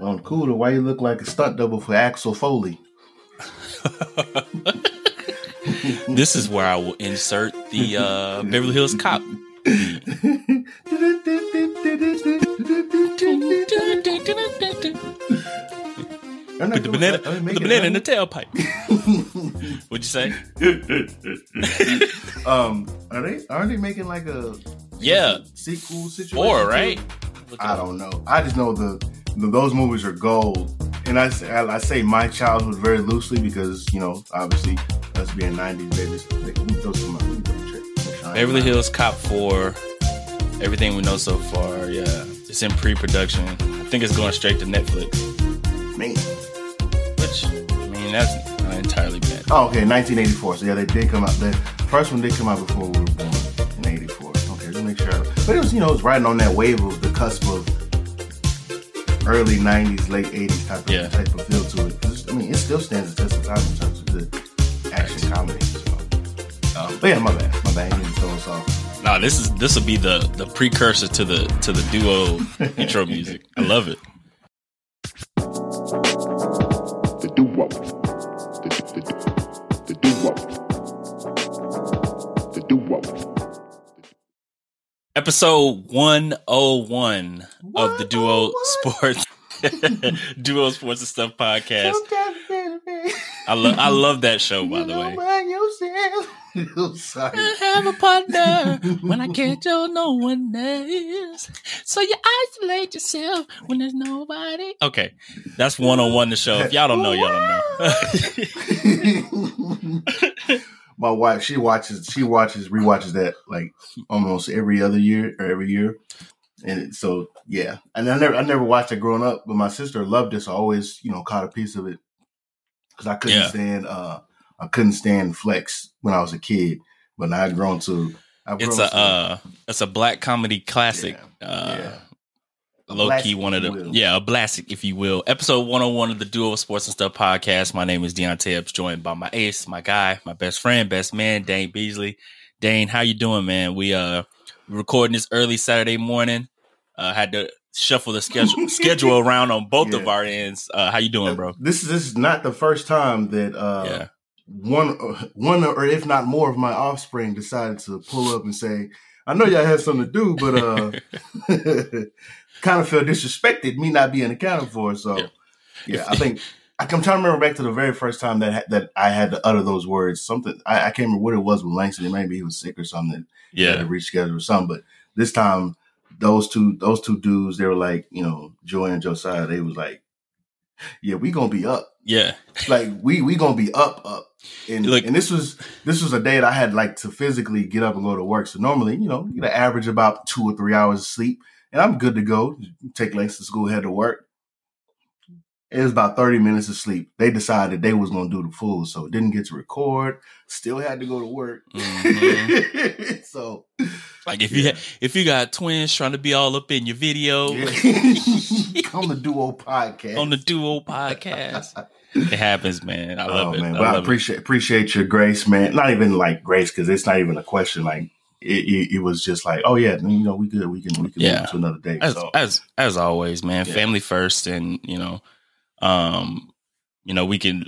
On Cooler, why you look like a stunt double for Axel Foley? this is where I will insert the uh, Beverly Hills Cop. Put the banana, put the banana in the tailpipe. What'd you say? um, are they aren't they making like a Yeah, sequel situation? four, to right? I don't know. I just know the those movies are gold, and I say, I, say my childhood very loosely because you know obviously us being '90s babies. Those come out. Let me double check. Make sure I ain't Beverly. Hills Cop 4. Everything we know so far, yeah. It's in pre production. I think it's going straight to Netflix. Man. Which, I mean, that's not entirely bad. Oh, okay, 1984. So yeah, they did come out. The first one did come out before we were born in '84. Okay, just make sure. But it was, you know, it was riding on that wave of the cusp of early '90s, late '80s type of Yeah. type of feel to it. I mean, it still stands the test of time in terms of good action comedy. So, um, but yeah, my bad, my bad. I didn't throw us off. Nah, this is this will be the the precursor to the to the duo intro music. I love it. Episode 101 of the Duo Sports Duo Sports and Stuff podcast. I love I love that show by the way. Sorry. have a partner when I can't tell no one else. So you isolate yourself when there's nobody. Okay, that's one on one the show. If y'all don't know, y'all don't know. My wife, she watches, she watches, rewatches that like almost every other year or every year, and so yeah. And I never, I never watched it growing up, but my sister loved it, so I always, you know, caught a piece of it because I couldn't Yeah. stand, uh, I couldn't stand Flex when I was a kid, but now I've grown to, I've it's grown a to- uh, it's a black comedy classic. Yeah, Uh, yeah. Low key, one of the will. yeah, a classic, if you will. Episode one hundred one of the Duo Sports and Stuff podcast. My name is Deonte Epps, joined by my ace, my guy, my best friend, best man, Dane Beasley. Dane, how you doing, man? We uh recording this early Saturday morning. Uh, had to shuffle the schedule schedule around on both of our ends. Uh, how you doing, bro? This is this is not the first time that uh, Yeah. one one or if not more of my offspring decided to pull up and say, "I know y'all had something to do, but uh, kind of feel disrespected me not being accounted for." So, Yeah. yeah, I think I'm trying to remember back to the very first time that that I had to utter those words. Something I, I can't remember what it was with Langston. Maybe he was sick or something. He had Yeah, to reschedule or something. But this time, those two those two dudes, they were like, you know, Joy and Josiah. They was like, "Yeah, we gonna be up." yeah, like we we gonna be up up and Look- and this was this was a day that I had like to physically get up and go to work. So normally, you know, you know, average about two or three hours of sleep, and I'm good to go. Take Lex to school, head to work. It was about 30 minutes of sleep. They decided they was gonna do the full, so didn't get to record. Still had to go to work. Mhm. so like if you Yeah. ha- if you got twins trying to be all up in your video yeah. on the duo podcast. on the Duo podcast, it happens, man. I love oh it. man, I but I, love it. appreciate appreciate your grace, man. Not even like grace because it's not even a question. Like it, it, it was just like, oh yeah, you know, we good. We can we can Yeah. move to another day. as so as as always, man. Yeah. Family first, and you know, um, you know, we can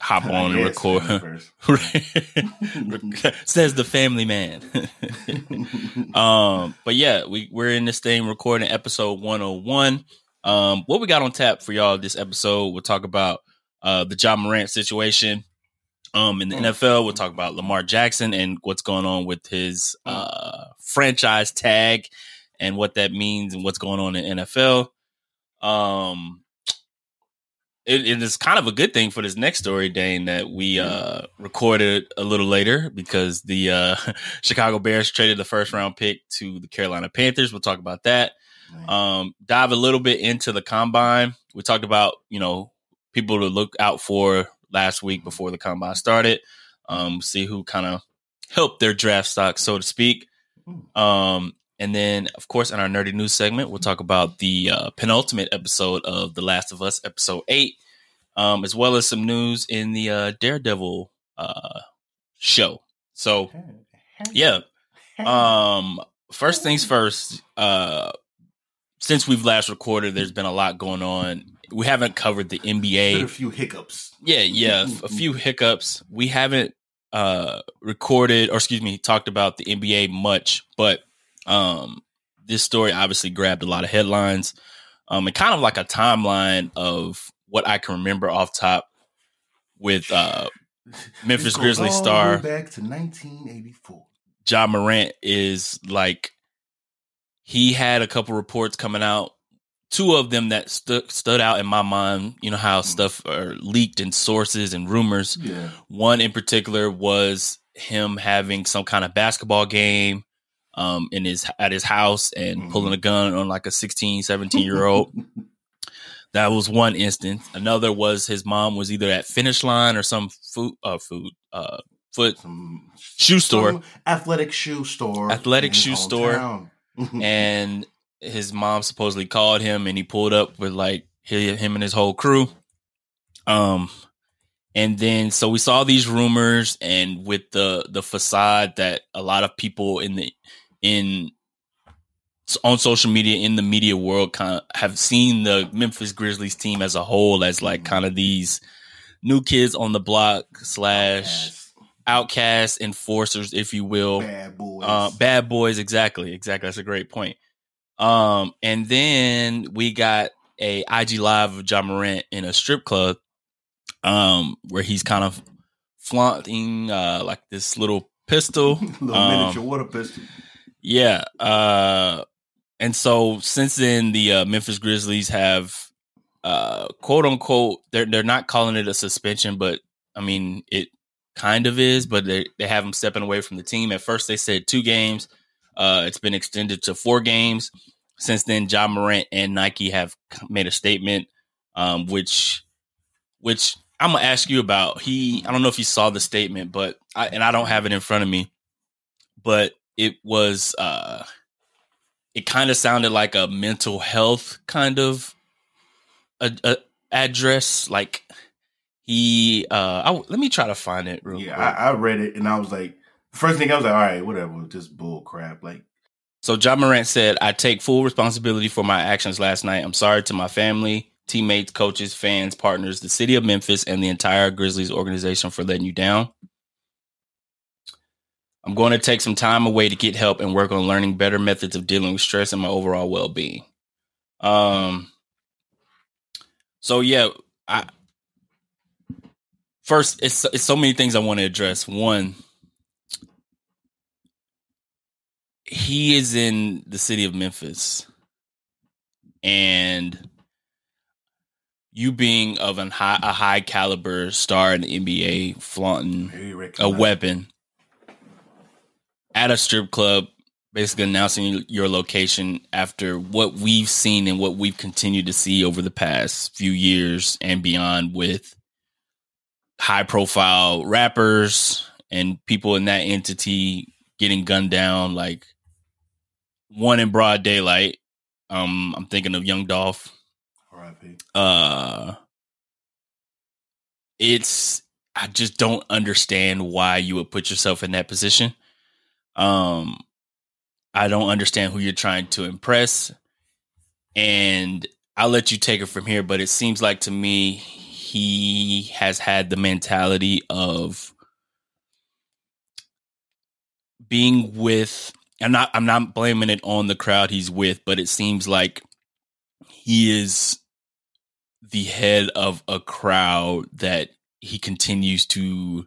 hop on and record. Says the family man. um, but yeah, we we're in this thing recording episode one hundred one. Um, what we got on tap for y'all this episode? We'll talk about uh the Ja Morant situation. Um, in the Mm. NFL, we'll talk about Lamar Jackson and what's going on with his uh franchise tag and what that means and what's going on in NFL. Um, it, it is kind of a good thing for this next story, Dane, that we uh, recorded a little later because the uh, Chicago Bears traded the first round pick to the Carolina Panthers. We'll talk about that. Um, dive a little bit into the combine. We talked about you know people to look out for last week before the combine started. Um, see who kind of helped their draft stock, so to speak. Um, and then, of course, in our nerdy news segment, we'll talk about the uh, penultimate episode of The Last of Us, episode eight, um, as well as some news in the uh, Daredevil uh, show. So, yeah. Um, first things first. Uh, since we've last recorded, there's been a lot going on we haven't covered the NBA. a few hiccups. Yeah, yeah, a few hiccups. We haven't uh recorded or excuse me, talked about the NBA much, but um this story obviously grabbed a lot of headlines. Um and kind of like a timeline of what I can remember off top with uh Memphis Grizzlies star back to 1984. Ja Morant is like he had a couple reports coming out. Two of them that stu- stood out in my mind. You know how stuff are leaked in sources and rumors. Yeah. One in particular was him having some kind of basketball game um, in his at his house and Mhm. pulling a gun on like a 16, 17 year old. that was one instance. Another was his mom was either at finish line or some food uh, food uh, foot Some shoe store. athletic shoe store. Athletic shoe store. and his mom supposedly called him and he pulled up with like him and his whole crew um and then so we saw these rumors and with the the facade that a lot of people in the in on social media in the media world kind of have seen the Memphis Grizzlies team as a whole as like kind of these new kids on the block slash outcast enforcers if you will Bad boys. uh, bad boys, exactly, exactly. That's a great point. Um, and then we got a IG live of Ja Morant in a strip club, um, where he's kind of flaunting uh like this little pistol. Little um, miniature water pistol. Yeah. Uh, and so since then, the uh, Memphis Grizzlies have, uh, quote unquote, they're they're not calling it a suspension, but I mean it kind of is. But they they have him stepping away from the team. At first, they said two games. Uh, it's been extended to four games. Since then, Ja Morant and Nike have made a statement, um, which which I'm gonna ask you about. He, I don't know if you saw the statement, but I, and I don't have it in front of me, but it was uh it kind of sounded like a mental health kind of a, a address like he uh I, let me try to find it real Yeah, quick. I, I read it and I was like, first thing I was like, all right, whatever, just bull crap. Like, so Ja Morant said, I take full responsibility for my actions last night. I'm sorry to my family, teammates, coaches, fans, partners, the city of Memphis, and the entire Grizzlies organization for letting you down. I'm going to take some time away to get help and work on learning better methods of dealing with stress and my overall well being. Um. So yeah, I first it's it's so many things I want to address. One, he is in the city of Memphis, and you being of an high, a high caliber star in the NBA, flaunting a weapon at a strip club, basically announcing your location after what we've seen and what we've continued to see over the past few years and beyond with high profile rappers and people in that entity getting gunned down like one in broad daylight. Um i'm thinking of young dolph. R.I.P. uh it's i just don't understand why you would put yourself in that position. Um i don't understand who you're trying to impress and i'll let you take it from here but it seems like to me he has had the mentality of being with i'm not i'm not blaming it on the crowd he's with but it seems like he is the head of a crowd that he continues to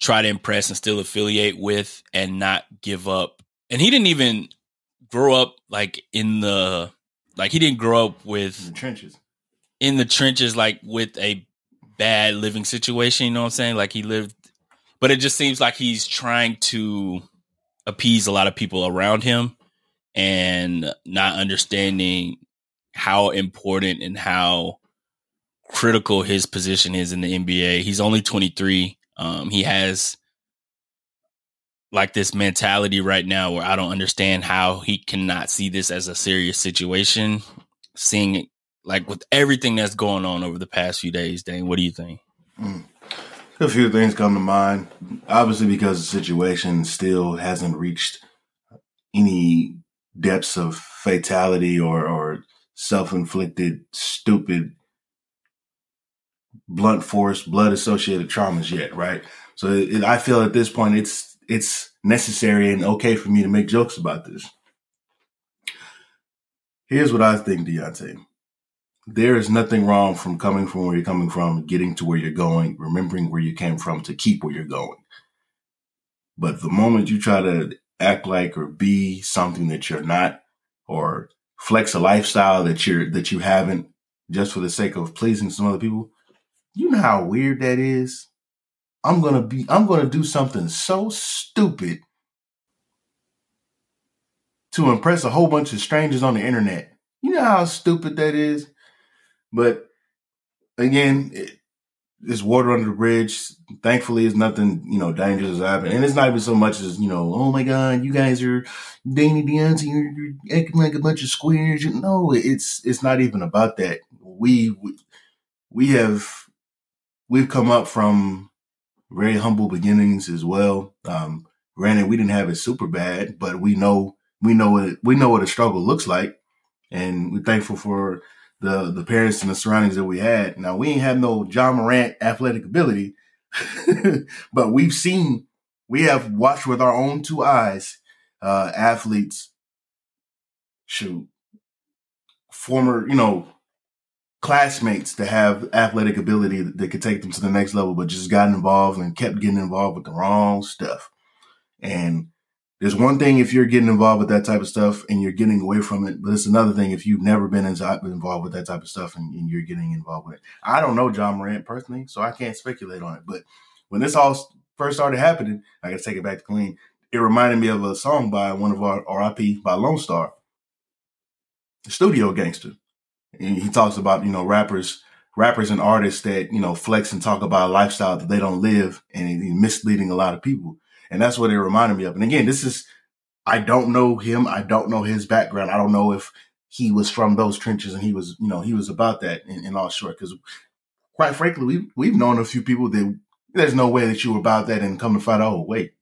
try to impress and still affiliate with and not give up. And he didn't even grow up like in the like he didn't grow up In with the trenches. in the trenches like with a bad living situation, you know what I'm saying? Like he lived but it just seems like he's trying to appease a lot of people around him and not understanding how important and how critical his position is in the NBA. He's only 23. Um, he has like this mentality right now where I don't understand how he cannot see this as a serious situation. Seeing it like with everything that's going on over the past few days, Dane, what do you think? Mm. A few things come to mind. Obviously, because the situation still hasn't reached any depths of fatality or, or self inflicted, stupid blunt force, blood associated traumas yet, right? So it, I feel at this point it's it's necessary and okay for me to make jokes about this. Here's what I think, Deonte. There is nothing wrong from coming from where you're coming from, getting to where you're going, remembering where you came from to keep where you're going. But the moment you try to act like or be something that you're not, or flex a lifestyle that you're that you haven't, just for the sake of pleasing some other people, you know how weird that is. I'm gonna be I'm gonna do something so stupid to impress a whole bunch of strangers on the internet. You know how stupid that is? But again, it, it's water under the bridge. Thankfully, it's nothing, you know, dangerous has happened. And it's not even so much as, you know, oh my God, you guys are Danny Deonte, you're, you're acting like a bunch of squares. No, it's it's not even about that. We we, have we've come up from very humble beginnings as well. Um, granted, we didn't have it super bad, but we know we know what we know what a struggle looks like, and we're thankful for the the parents and the surroundings that we had. Now we ain't have no Ja Morant athletic ability, but we've seen we have watched with our own two eyes uh, athletes shoot former you know classmates to have athletic ability that, that could take them to the next level, but just got involved and kept getting involved with the wrong stuff. And there's one thing if you're getting involved with that type of stuff and you're getting away from it, but it's another thing if you've never been uh, involved with that type of stuff and, and, you're getting involved with it. I don't know Ja Morant personally, so I can't speculate on it. But when this all first started happening, I got to take it back to clean. It reminded me of a song by one of our RIP by Lone Star, Studio Gangster. And he talks about, you know, rappers, rappers and artists that, you know, flex and talk about a lifestyle that they don't live and misleading a lot of people. And that's what it reminded me of. And again, this is, I don't know him. I don't know his background. I don't know if he was from those trenches and he was, you know, he was about that in, in all short. Cause quite frankly, we've, we've known a few people that there's no way that you were about that and come to find out, oh, wait,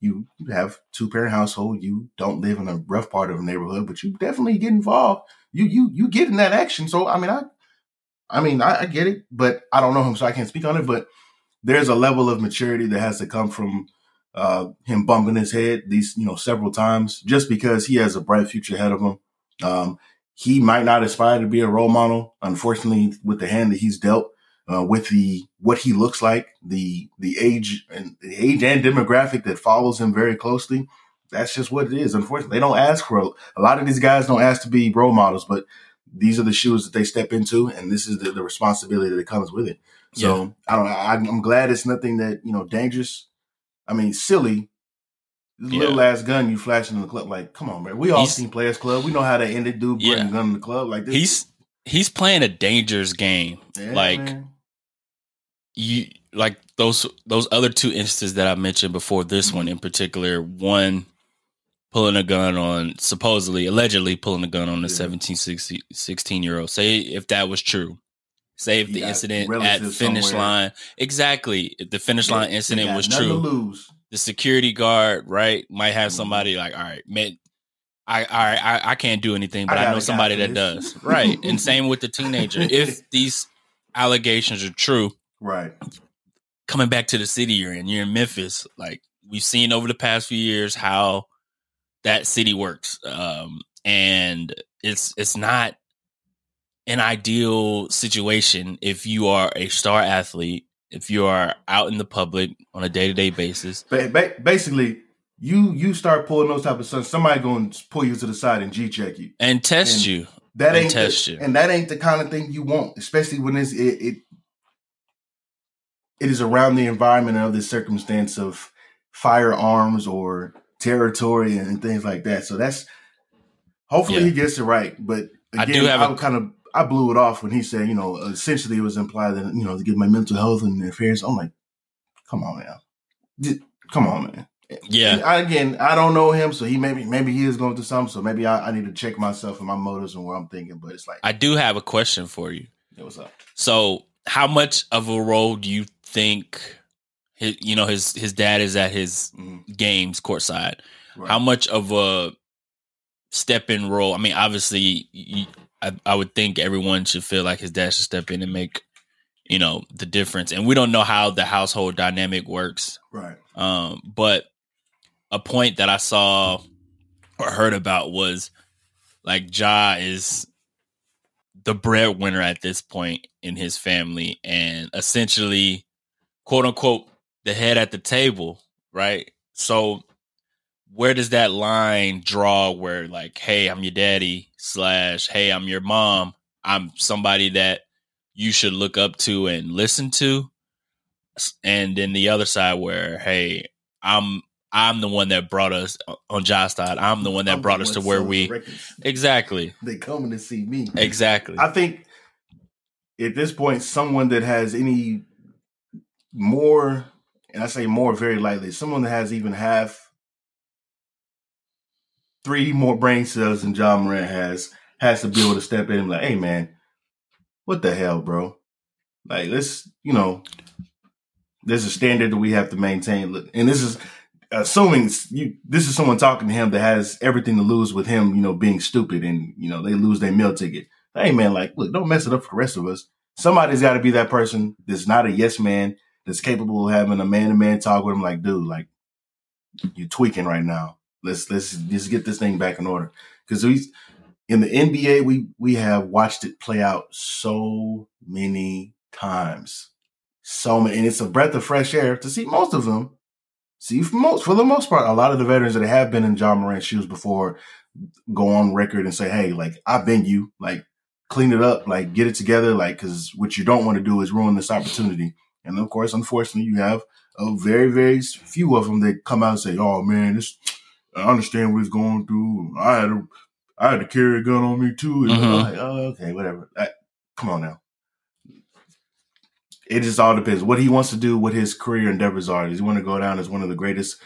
you have two parent household. You don't live in a rough part of a neighborhood, but you definitely get involved. You, you, you get in that action. So, I mean, I, I mean, I, I get it, but I don't know him, so I can't speak on it, but there's a level of maturity that has to come from uh, him bumping his head these, you know, several times just because he has a bright future ahead of him. Um, he might not aspire to be a role model, unfortunately, with the hand that he's dealt, uh, with the what he looks like, the the age and the age and demographic that follows him very closely. That's just what it is. Unfortunately, they don't ask for a, a lot of these guys don't ask to be role models, but these are the shoes that they step into, and this is the, the responsibility that comes with it. So yeah. I don't. I, I'm glad it's nothing that you know dangerous I mean, silly. Yeah. Little ass gun you flashing in the club. Like, come on, man. We all he's, seen Players Club. We know how to end it. Dude bring yeah. a gun in the club. Like this. He's he's playing a dangerous game. Yeah, like man. you like those those other two instances that I mentioned before this mm-hmm. one in particular, one pulling a gun on supposedly allegedly pulling a gun on a yeah. 17 16 year old say if that was true If the incident at finish somewhere. line, exactly, the finish line incident was true, the security guard, right, might have mm-hmm. somebody like, all right, man, I, I, I, I can't do anything, but I, I know somebody that does, right? and same with the teenager. if these allegations are true, right, coming back to the city you're in, you're in Memphis, like we've seen over the past few years how that city works, um, and it's it's not an ideal situation if you are a star athlete, if you are out in the public on a day to day basis. Basically, you you start pulling those type of stuff. Somebody going to pull you to the side and g check you and test and you. That ain't test the, you, and that ain't the kind of thing you want, especially when it's it, it it is around the environment of the circumstance of firearms or territory and, things like that. So that's hopefully yeah. he gets it right. But again, I do have I a, kind of I blew it off when he said, you know, essentially it was implied that, you know, to get my mental health and affairs. I'm like, come on, man. Come on, man. Yeah. I, again, I don't know him, so he maybe maybe he is going through something. So maybe I, I, need to check myself and my motives and where I'm thinking. But it's like I do have a question for you. Yeah, what's up? So, how much of a role do you think? His, you know, his his dad is at his mm-hmm. games courtside. Right. How much of a step in role? I mean, obviously, you, I, I would think everyone should feel like his dad should step in and make you know, the difference. And we don't know how the household dynamic works. Right. Um, but a point that I saw or heard about was like Ja is the breadwinner at this point in his family and essentially quote unquote the head at the table, right? So where does that line draw where like, hey, I'm your daddy slash hey, I'm your mom. I'm somebody that you should look up to and listen to. And then the other side where, hey, I'm I'm the one that brought us uh, on Josh side. I'm the one that I'm brought us to where we records. exactly, They coming to see me. exactly. I think at this point, someone that has any more, and I say more very lightly, someone that has even half, three more brain cells than Ja Morant has, has to be able to step in and be like, hey, man, what the hell, bro? Like, let's, you know, there's a standard that we have to maintain. And this is assuming you, this is someone talking to him that has everything to lose with him, you know, being stupid and, you know, they lose their meal ticket. Hey, man, like, look, don't mess it up for the rest of us. Somebody's got to be that person that's not a yes man, that's capable of having a man to man talk with him. Like, dude, like, you're tweaking right now. Let's let's just get this thing back in order. Because we in the NBA, we we have watched it play out so many times, so many, and it's a breath of fresh air to see most of them. See, for most for the most part, a lot of the veterans that have been in Ja Morant's shoes before go on record and say, "Hey, like I've been you, like clean it up, like get it together, like because what you don't want to do is ruin this opportunity." And of course, unfortunately, you have a very, very few of them that come out and say, "Oh man, this I understand what he's going through. I had to, I had to carry a gun on me too." And I'm Mhm. like, "Oh, okay, whatever." I- come on now. It just all depends what he wants to do, what his career endeavors are. Does he want to go down as one of the greatest,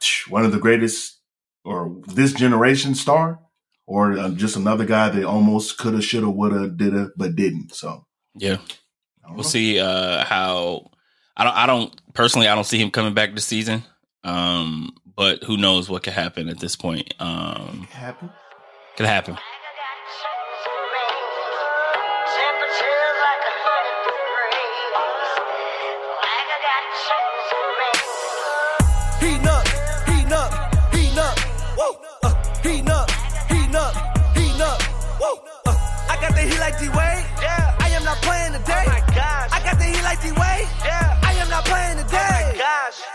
one of the greatest, or this generation star, or uh, just another guy that almost coulda, shoulda, woulda, didda, but didn't? So yeah. We'll know. see uh how I don't I don't personally I don't see him coming back this season. Um but who knows what could happen at this point. Um Happen. could happen. Uh, whoa, uh, I got the heat like D-Wade, yeah, I am not playing today, oh my gosh, I got the heat like D-Wade, yeah, I am not playing today, oh my gosh.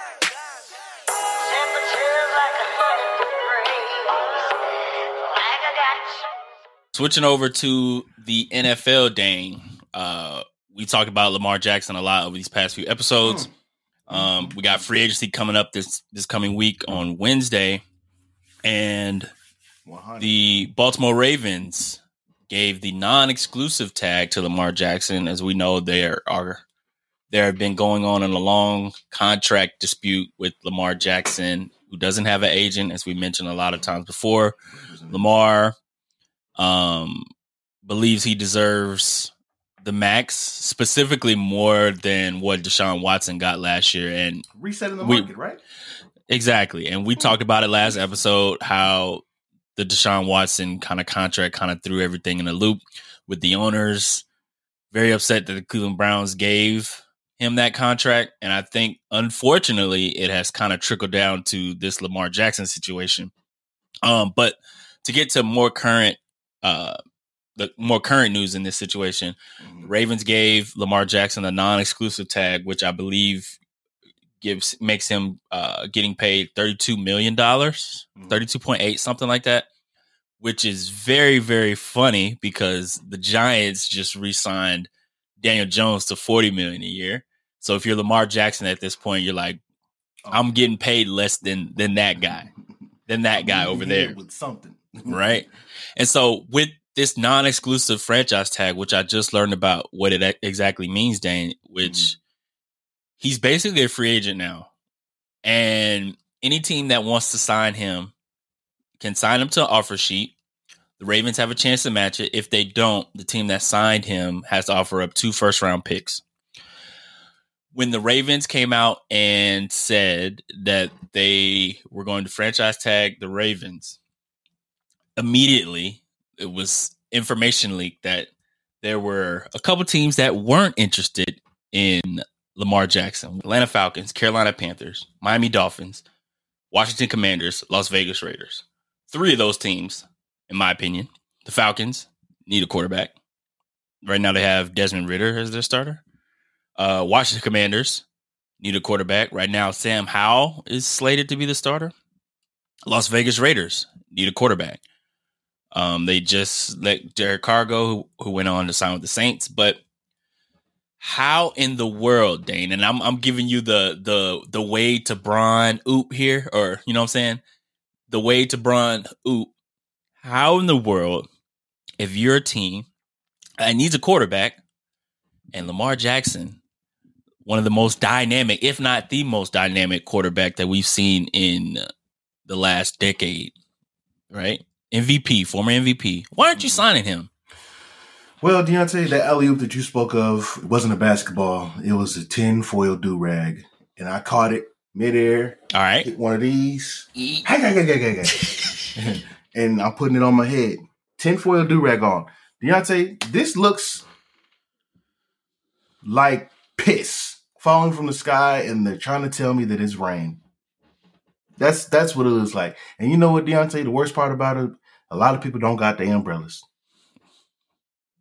Switching over to the NFL, Dane. Uh, we talked about Lamar Jackson a lot over these past few episodes. Um, we got free agency coming up this this coming week on Wednesday, and 100. the Baltimore Ravens gave the non-exclusive tag to Lamar Jackson. As we know, there are there have been going on in a long contract dispute with Lamar Jackson, who doesn't have an agent, as we mentioned a lot of times before. Lamar um, believes he deserves the max, specifically more than what Deshaun Watson got last year. And resetting the we- market, right? exactly, and we talked about it last episode how the Deshaun Watson kind of contract kind of threw everything in a loop with the owners very upset that the Cleveland Browns gave him that contract. And I think, unfortunately, it has kind of trickled down to this Lamar Jackson situation. Um, but to get to more current, uh, the more current news in this situation, the Ravens gave Lamar Jackson a non-exclusive tag, which I believe gives makes him uh, getting paid thirty-two million dollars, Mhm. thirty-two point eight, something like that. Which is very, very funny because the Giants just re-signed Daniel Jones to forty million a year. So if you're Lamar Jackson at this point, you're like, I'm getting paid less than than that guy, than that guy over there with something, right? And so with this non-exclusive franchise tag, which I just learned about what it exactly means, Dane, which mm-hmm. he's basically a free agent now. And any team that wants to sign him can sign him to an offer sheet. The Ravens have a chance to match it. If they don't, the team that signed him has to offer up two first round picks. When the Ravens came out and said that they were going to franchise tag the Ravens, immediately it was information leaked that there were a couple teams that weren't interested in Lamar Jackson. Atlanta Falcons, Carolina Panthers, Miami Dolphins, Washington Commanders, Las Vegas Raiders. Three of those teams, in my opinion, the Falcons need a quarterback. Right now they have Desmond Ridder as their starter. Uh, Washington Commanders need a quarterback. Right now, Sam Howell is slated to be the starter. Las Vegas Raiders need a quarterback. Um, they just let Derek Carr go, who, who went on to sign with the Saints. But how in the world, Dane? And I'm I'm giving you the the the way to Braun oop here, or you know what I'm saying? The way to Braun oop. How in the world, if you're a team that needs a quarterback, and Lamar Jackson, one of the most dynamic, if not the most dynamic quarterback that we've seen in the last decade, right? MVP, former MVP. Why aren't you mm-hmm. signing him? Well, Deonte, that alley oop that you spoke of it wasn't a basketball. It was a tin foil do rag, and I caught it midair. All right. Hit one of these, hey, hey, hey, hey, hey, hey. and I'm putting it on my head. Tin foil do rag on. Deonte, this looks like piss falling from the sky, and they're trying to tell me that it's rain. That's that's what it looks like. And you know what, Deonte? The worst part about it, a lot of people don't got the umbrellas.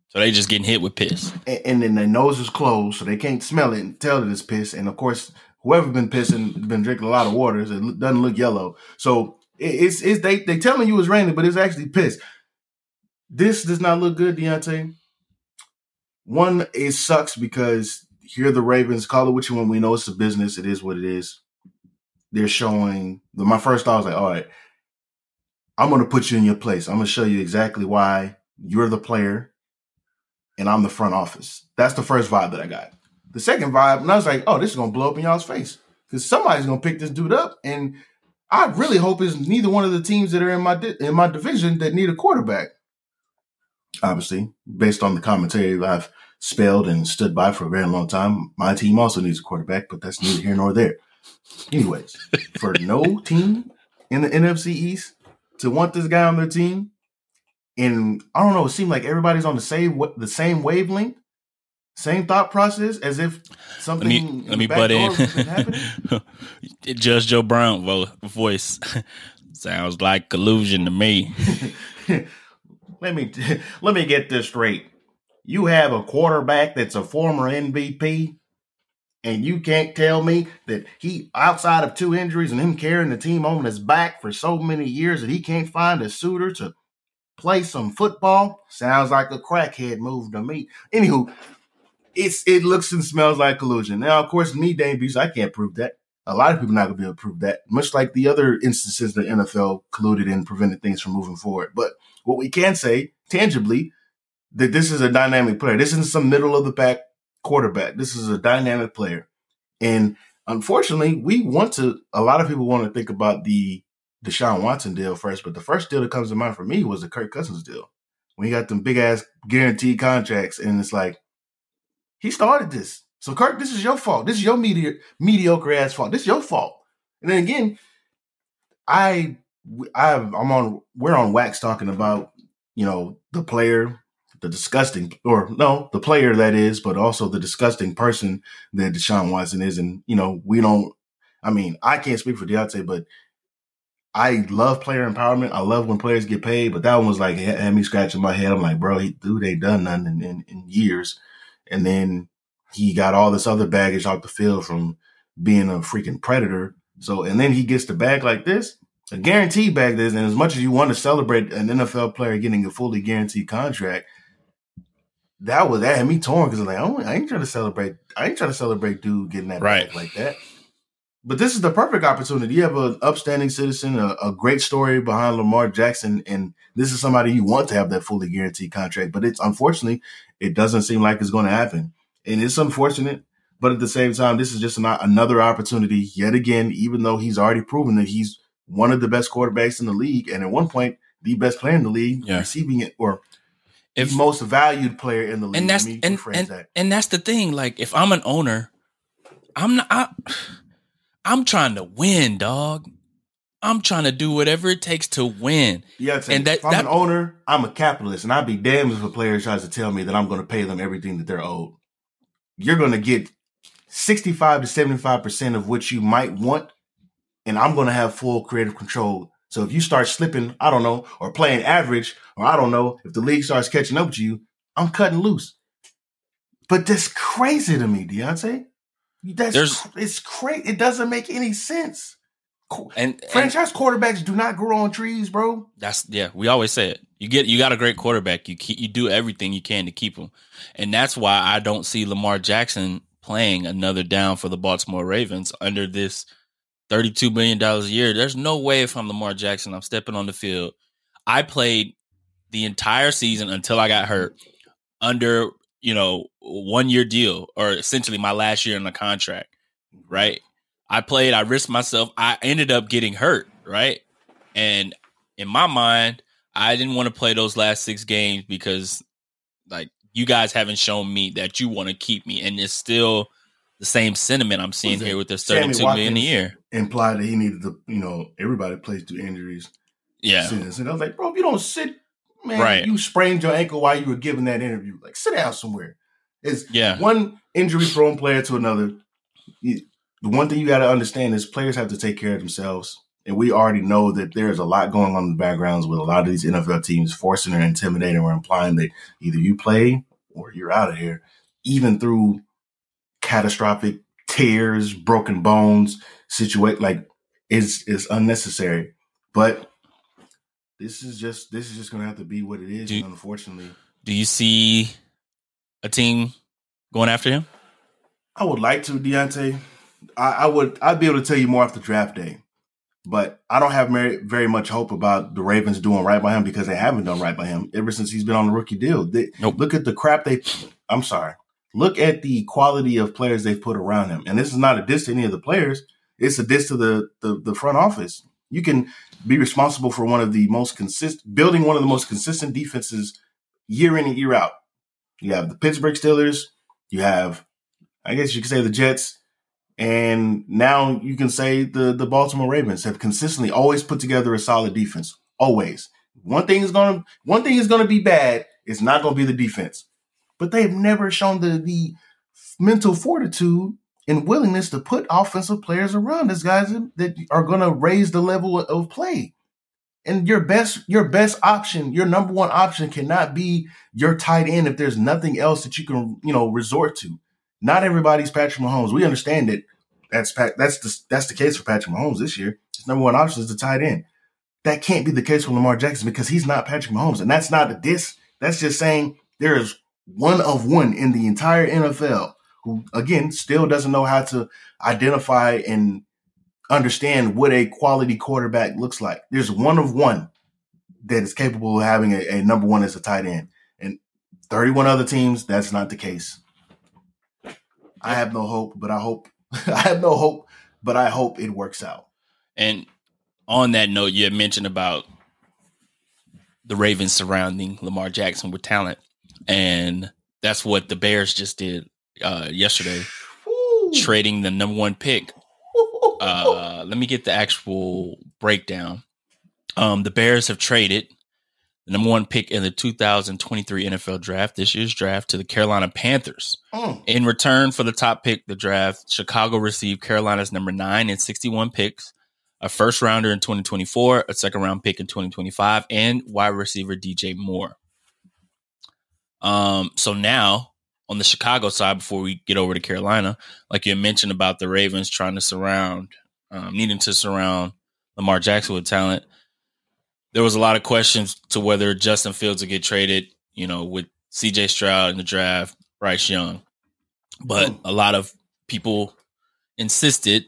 So they just getting hit with piss. and, and then their nose is closed, so they can't smell it and tell that it's piss. And of course, whoever been pissing been drinking a lot of water, so it doesn't look yellow. So it, it's it's they they telling you it's raining, but it's actually piss. This does not look good, Deonte. One, it sucks because here the Ravens call it what you want. We know it's a business. It is what it is. They're showing. My first thought was like, all right, I'm going to put you in your place. I'm going to show you exactly why you're the player and I'm the front office. That's the first vibe that I got. The second vibe, and I was like, oh, this is gonna blow up in y'all's face because somebody's gonna pick this dude up, and I really hope it's neither one of the teams that are in my di- in my division that need a quarterback. Obviously, based on the commentary I've spelled and stood by for a very long time, my team also needs a quarterback, but that's neither here nor there. Anyways, for no team in the NFC East to want this guy on their team, and I don't know, it seemed like everybody's on the same the same wavelength, same thought process, as if Let something. me in let me butt in. happening. Judge Joe Brown vo- voice sounds like collusion to me. let me let me get this straight. You have a quarterback that's a former MVP, and you can't tell me that he, outside of two injuries and him carrying the team on his back for so many years, that he can't find a suitor to play some football. Sounds like a crackhead move to me. Anywho, it's it looks and smells like collusion. Now, of course, me, Dane Beast, I can't prove that. A lot of people are not gonna be able to prove that. Much like the other instances the NFL colluded and prevented things from moving forward. But what we can say tangibly that this is a dynamic player. This isn't some middle of the pack quarterback. This is a dynamic player. And unfortunately, we want to a lot of people want to think about the Deshaun Watson deal first, but the first deal that comes to mind for me was the Kirk Cousins deal. When he got them big ass guaranteed contracts, and it's like he started this. So Kirk, this is your fault. This is your medi- mediocre ass fault. This is your fault. And then again, I I I'm on we're on wax talking about you know the player, the disgusting or no the player that is, but also the disgusting person that Deshaun Watson is, and you know we don't. I mean, I can't speak for Deonte, but I love player empowerment. I love when players get paid, but that one was like had me scratching my head. I'm like, bro, he, dude ain't done nothing in, in, in years, and then he got all this other baggage off the field from being a freaking predator. So, and then he gets the bag like this, a guaranteed bag this. And as much as you want to celebrate an NFL player getting a fully guaranteed contract, that was that had me torn because like, oh, I ain't trying to celebrate. I ain't trying to celebrate dude getting that Right. like that. But this is the perfect opportunity. You have an upstanding citizen, a, a great story behind Lamar Jackson, and this is somebody you want to have that fully guaranteed contract. But it's unfortunately, it doesn't seem like it's going to happen, and it's unfortunate. But at the same time, this is just an, another opportunity yet again. Even though he's already proven that he's one of the best quarterbacks in the league, and at one point the best player in the league, Yeah. receiving it or If most valued player in the league. and that's and and, that. and that's the thing. Like if I'm an owner, I'm not. I, I'm trying to win, dog. I'm trying to do whatever it takes to win. Yeah, And and that- if I'm that- an owner, I'm a capitalist, and I'd be damned if a player tries to tell me that I'm going to pay them everything that they're owed. You're going to get 65 to 75 percent of what you might want, and I'm going to have full creative control. So if you start slipping, I don't know, or playing average, or I don't know, if the league starts catching up to you, I'm cutting loose. But that's crazy to me, Deonte. That's There's- it's crazy. It doesn't make any sense. And, and Franchise quarterbacks do not grow on trees, bro. that's yeah, we always say it. You get you got a great quarterback. You keep, you do everything you can to keep him, and that's why I don't see Lamar Jackson playing another down for the Baltimore Ravens under this thirty-two million dollars a year. There's no way if I'm Lamar Jackson, I'm stepping on the field. I played the entire season until I got hurt under you know one year deal or essentially my last year in the contract. Right, I played. I risked myself. I ended up getting hurt. Right, and in my mind, I didn't want to play those last six games because, like, you guys haven't shown me that you want to keep me, and it's still the same sentiment I'm seeing here with this thirty-two million a year. Implied that he needed to, you know, everybody plays through injuries. Yeah, Sentence. And I was like, bro, if you don't sit, man, Right. you sprained your ankle while you were giving that interview. Like, sit down somewhere. It's yeah, one injury prone player to another. The one thing you got to understand is players have to take care of themselves. And we already know that there's a lot going on in the backgrounds with a lot of these NFL teams forcing or intimidating or implying that either you play or you're out of here, even through catastrophic tears, broken bones, situate like is is unnecessary. But this is just this is just gonna have to be what it is, Do- unfortunately. Do you see a team going after him? I would like to, Deonte. I, I would. I'd be able to tell you more after draft day, but I don't have very, very much hope about the Ravens doing right by him because they haven't done right by him ever since he's been on the rookie deal. They, Nope. Look at the crap they. I'm sorry. Look at the quality of players they've put around him, and this is not a diss to any of the players. It's a diss to the the, the front office. You can be responsible for one of the most consistent, building one of the most consistent defenses year in and year out. You have the Pittsburgh Steelers. You have, I guess you could say the Jets, and now you can say the the Baltimore Ravens have consistently always put together a solid defense. Always. One thing is gonna one thing is gonna be bad. It's not gonna be the defense, but they've never shown the the mental fortitude and willingness to put offensive players around these guys that are gonna raise the level of play. And your best your best option, your number one option cannot be your tight end if there's nothing else that you can, you know, resort to. Not everybody's Patrick Mahomes. We understand that that's that's the that's the case for Patrick Mahomes this year. His number one option is the tight end. That can't be the case for Lamar Jackson because he's not Patrick Mahomes, and that's not a diss. That's just saying there is one of one in the entire NFL who, again, still doesn't know how to identify and understand what a quality quarterback looks like. There's one of one that is capable of having a, a number one as a tight end. And 31 other teams, that's not the case. I have no hope, but I hope I have no hope, but I hope it works out. And on that note, you had mentioned about the Ravens surrounding Lamar Jackson with talent, and that's what the Bears just did uh, yesterday, Woo. trading the number one pick uh, let me get the actual breakdown. Um, the Bears have traded the number one pick in the 2023 NFL draft, this year's draft, to the Carolina Panthers. Mm. In return for the top pick, the draft, Chicago received Carolina's number nine and 61 picks, a first rounder in 2024, a second round pick in 2025, and wide receiver DJ Moore. Um, so now on the Chicago side, before we get over to Carolina, like you mentioned about the Ravens trying to surround, um, needing to surround Lamar Jackson with talent, there was a lot of questions to whether Justin Fields would get traded, you know, with CJ Stroud in the draft, Bryce Young. But a lot of people insisted,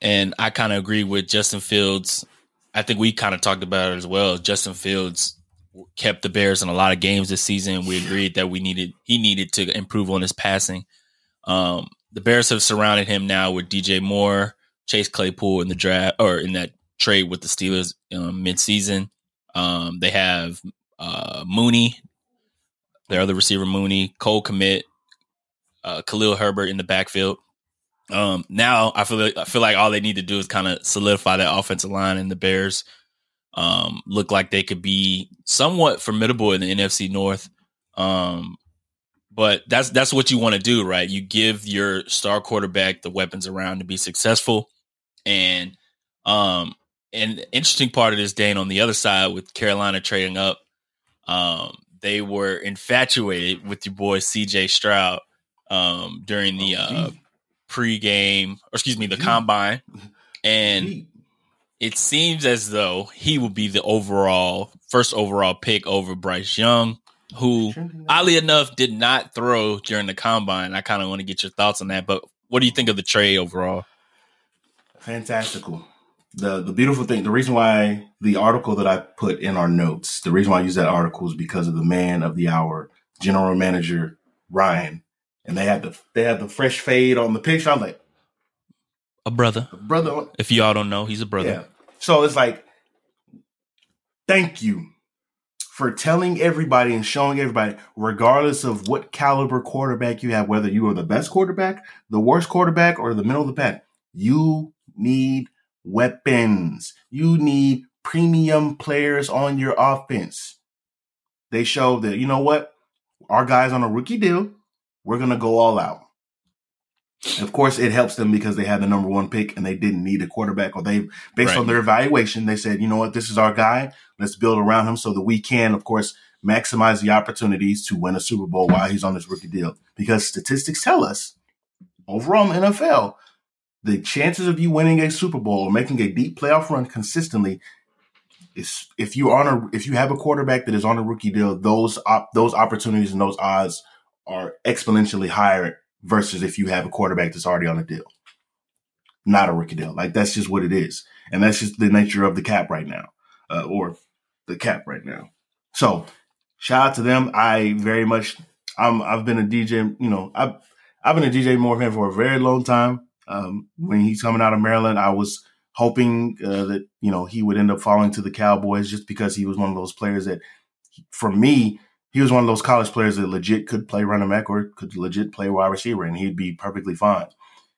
and I kind of agree with Justin Fields. I think we kind of talked about it as well. Justin Fields kept the Bears in a lot of games this season. We agreed that we needed he needed to improve on his passing. Um, the Bears have surrounded him now with DJ Moore, Chase Claypool in the draft or in that trade with the Steelers um, midseason. Um, they have uh, Mooney, their other receiver Mooney, Cole Kmet, uh, Khalil Herbert in the backfield. Um, now I feel like, I feel like all they need to do is kind of solidify that offensive line, and the Bears um, look like they could be somewhat formidable in the NFC North. Um, but that's that's what you want to do, right? You give your star quarterback the weapons around to be successful, and um, an interesting part of this, Dane, on the other side with Carolina trading up, um, they were infatuated with your boy C.J. Stroud um, during the Oh, uh, pregame, or excuse me, the combine, and. It seems as though he will be the overall first overall pick over Bryce Young, who oddly enough did not throw during the combine. I kind of want to get your thoughts on that, but what do you think of the trade overall? Fantastical. The the beautiful thing, the reason why the article that I put in our notes, the reason why I use that article is because of the man of the hour, general manager Ryan. And they had the they had the fresh fade on the picture. I'm like, A brother. brother, If y'all don't know, he's a brother. Yeah. So it's like, thank you for telling everybody and showing everybody, regardless of what caliber quarterback you have, whether you are the best quarterback, the worst quarterback, or the middle of the pack, you need weapons. You need premium players on your offense. They show that, you know what? Our guys on a rookie deal, we're going to go all out. Of course, it helps them because they had the number one pick and they didn't need a quarterback, or they, based Right. on their evaluation, they said, you know what, this is our guy. Let's build around him so that we can, of course, maximize the opportunities to win a Super Bowl while he's on this rookie deal. Because statistics tell us, overall in the NFL, the chances of you winning a Super Bowl or making a deep playoff run consistently is if you on a if you have a quarterback that is on a rookie deal, those op, those opportunities and those odds are exponentially higher versus if you have a quarterback that's already on a deal, not a rookie deal. Like that's just what it is, and that's just the nature of the cap right now, uh, or the cap right now. So, shout out to them. I very much. I'm. I've been a DJ. You know, I've I've been a DJ Moore fan for a very long time. Um, when he's coming out of Maryland, I was hoping uh, that you know he would end up falling to the Cowboys just because he was one of those players that, for me, he was one of those college players that legit could play running back or could legit play wide receiver, and he'd be perfectly fine.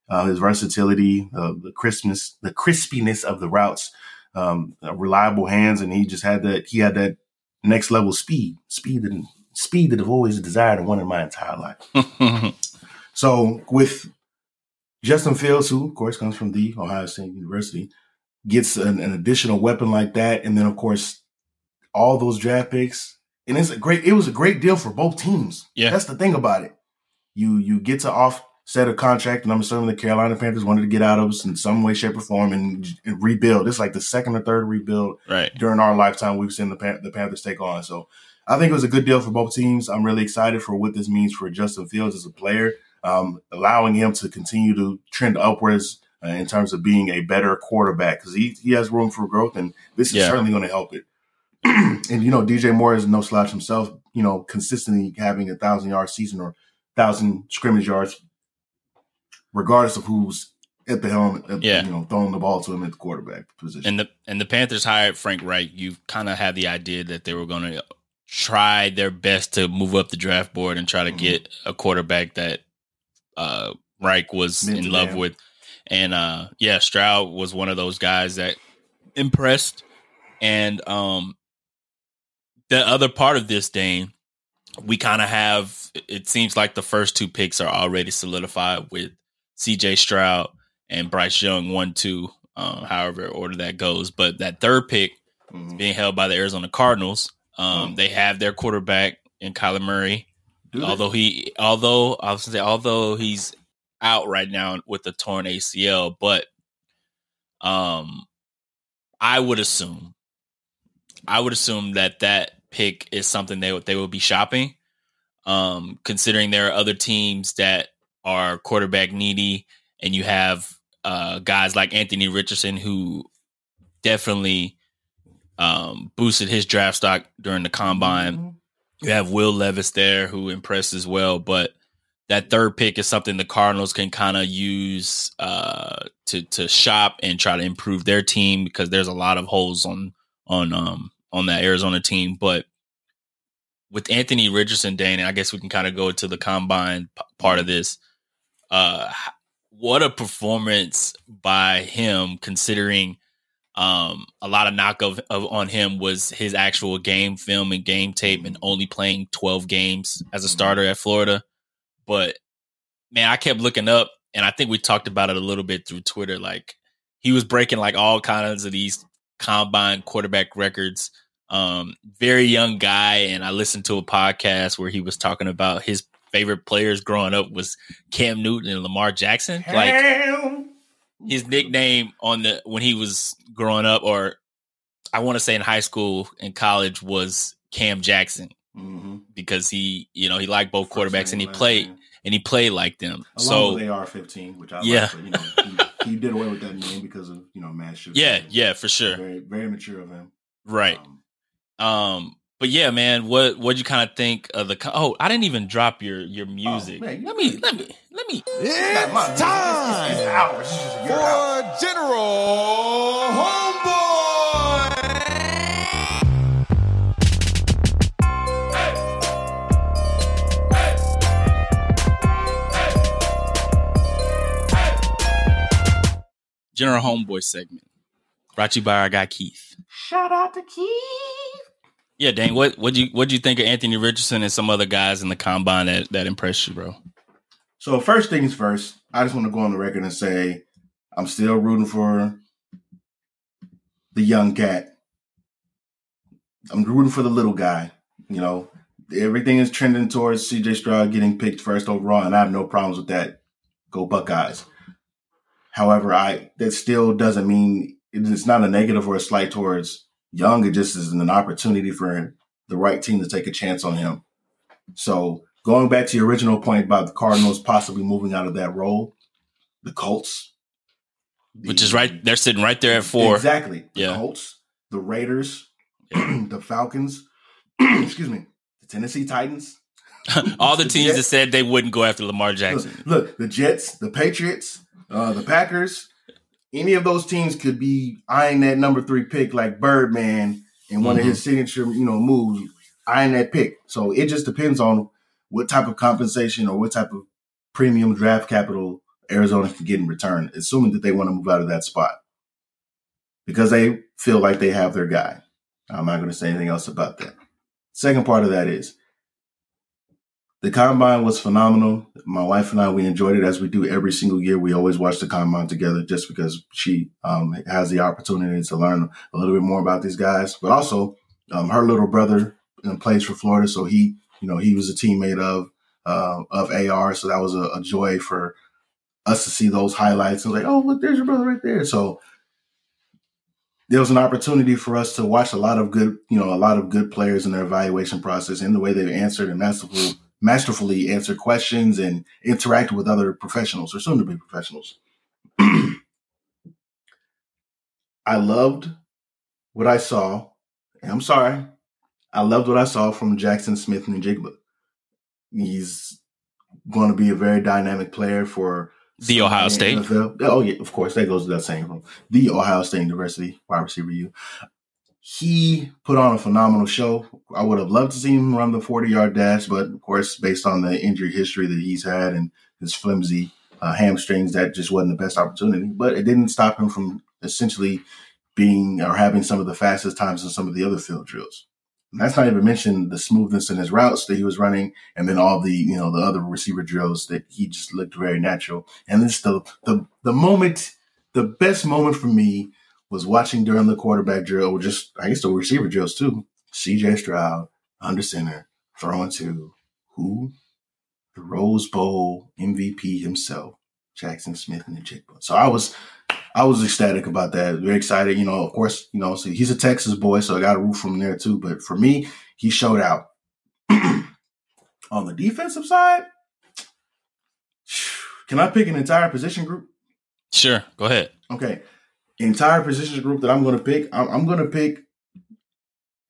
Uh, his versatility, uh, the crispness, the crispiness of the routes, um, uh, reliable hands, and he just had that. He had that next level speed, speed that speed that I've always desired and wanted in my entire life. So with Justin Fields, who of course comes from the Ohio State University, gets an, an additional weapon like that, and then of course all those draft picks, and it's a great. It was a great deal for both teams. Yeah. that's the thing about it. You you get to offset a contract, and I'm assuming the Carolina Panthers wanted to get out of us in some way, shape, or form, and, and rebuild. It's like the second or third rebuild right. during our lifetime we've seen the Pan- the Panthers take on. So I think it was a good deal for both teams. I'm really excited for what this means for Justin Fields as a player, um, allowing him to continue to trend upwards uh, in terms of being a better quarterback because he he has room for growth, and this is Yeah. certainly going to help it. and you know, DJ Moore is no slouch himself. You know, consistently having a thousand yard season or thousand scrimmage yards, regardless of who's at the helm, at, Yeah. you know, throwing the ball to him at the quarterback position. And the and the Panthers hired Frank Reich. You kind of had the idea that they were going to try their best to move up the draft board and try to Mhm. get a quarterback that uh, Reich was Meant in love them. with. And uh, yeah, Stroud was one of those guys that impressed. And um, the other part of this, Dane, we kind of have. It seems like the first two picks are already solidified with C.J. Stroud and Bryce Young, one, two, uh, however order that goes. But that third pick Mhm. being held by the Arizona Cardinals. Um, Hmm. They have their quarterback in Kyler Murray, although he, although I was gonna say, although he's out right now with the torn ACL, but um, I would assume, I would assume that that pick is something they would they will be shopping. Um, considering there are other teams that are quarterback needy, and you have uh, guys like Anthony Richardson who definitely um, boosted his draft stock during the combine. Mhm. You have Will Levis there who impressed as well, but that third pick is something the Cardinals can kind of use uh, to to shop and try to improve their team because there's a lot of holes on on um on that Arizona team. But with Anthony Richardson, Dane, I guess we can kind of go to the combine p- part of this. Uh, what a performance by him considering um, a lot of knock of, of on him was his actual game film and game tape and only playing 12 games as a starter at Florida. But man, I kept looking up and I think we talked about it a little bit through Twitter. Like he was breaking like all kinds of these combine quarterback records. Um, very young guy, and I listened to a podcast where he was talking about his favorite players growing up was Cam Newton and Lamar Jackson. Like his nickname on the when he was growing up, or I want to say in high school and college, was Cam Jackson Mm-hmm. because he, you know, he liked both quarterbacks and he played and he played like them. Along so they are fifteen, which I Yeah. like, but, you know, he, he did away with that name because of you know mass shooting. yeah, yeah, for sure, Very, very mature of him. right. Um, Um, but yeah, man, what what you kind of think of the? co- Oh, I didn't even drop your your music. man, let me let me let me. not mine. It's It's, it's, it's time ours. It's just your house. for General Homeboy. General Homeboy segment brought to you by our guy Keith. Shout out to Keith. Yeah, dang. What what you what do you think of Anthony Richardson and some other guys in the combine that that impressed you, bro? So first things first, I just want to go on the record and say I'm still rooting for the young cat. I'm rooting for the little guy. You know, everything is trending towards CJ Stroud getting picked first overall, and I have no problems with that. Go Buckeyes. However, I that still doesn't mean it's not a negative or a slight towards Young. It just is an opportunity for the right team to take a chance on him. So going back to your original point about the Cardinals possibly moving out of that role, the Colts, Which is right. They're sitting right there at four. Exactly. The Yeah. Colts, the Raiders, the Falcons, excuse me, the Tennessee Titans. All the The teams that said they wouldn't go after Lamar Jackson. Look, look, the Jets, the Patriots, uh, the Packers, any of those teams could be eyeing that number three pick like Birdman in one Mhm. of his signature, you know, moves, eyeing that pick. So it just depends on what type of compensation or what type of premium draft capital Arizona can get in return, assuming that they want to move out of that spot. Because they feel like they have their guy. I'm not going to say anything else about that. Second part of that is the combine was phenomenal. My wife and I, we enjoyed it as we do every single year. We always watch the combine together just because she um, has the opportunity to learn a little bit more about these guys. But also, um, her little brother uh, plays for Florida, so he, you know, he was a teammate of uh, of AR, so that was a, a joy for us to see those highlights and like, oh, look, there's your brother right there. So there was an opportunity for us to watch a lot of good, you know, a lot of good players in their evaluation process and the way they've answered and that's masterfully, masterfully answered questions and interacted with other professionals or soon to be professionals. I loved what I saw. I'm sorry. I loved what I saw from Jaxon Smith-Njigba. He's going to be a very dynamic player for The Ohio State. NFL. Oh yeah, of course that goes without saying from the Ohio State University wide receiver U. He put on a phenomenal show. I would have loved to see him run the 40 yard dash, but of course, based on the injury history that he's had and his flimsy uh, hamstrings, that just wasn't the best opportunity. But it didn't stop him from essentially being or having some of the fastest times in some of the other field drills. And that's not even mention the smoothness in his routes that he was running, and then all the you know the other receiver drills that he just looked very natural. And this the the the moment, the best moment for me was watching during the quarterback drill, or just I guess the receiver drills too. C.J. Stroud under center throwing to who the Rose Bowl MVP himself, Jackson Smith and the Jigba. So I was I was ecstatic about that. Very excited. You know, of course, you know, so he's a Texas boy, so I got a root from there too. But for me, he showed out. On the defensive side, can I pick an entire position group? Sure, go ahead. Okay, entire position group that I'm going to pick. I'm, I'm going to pick,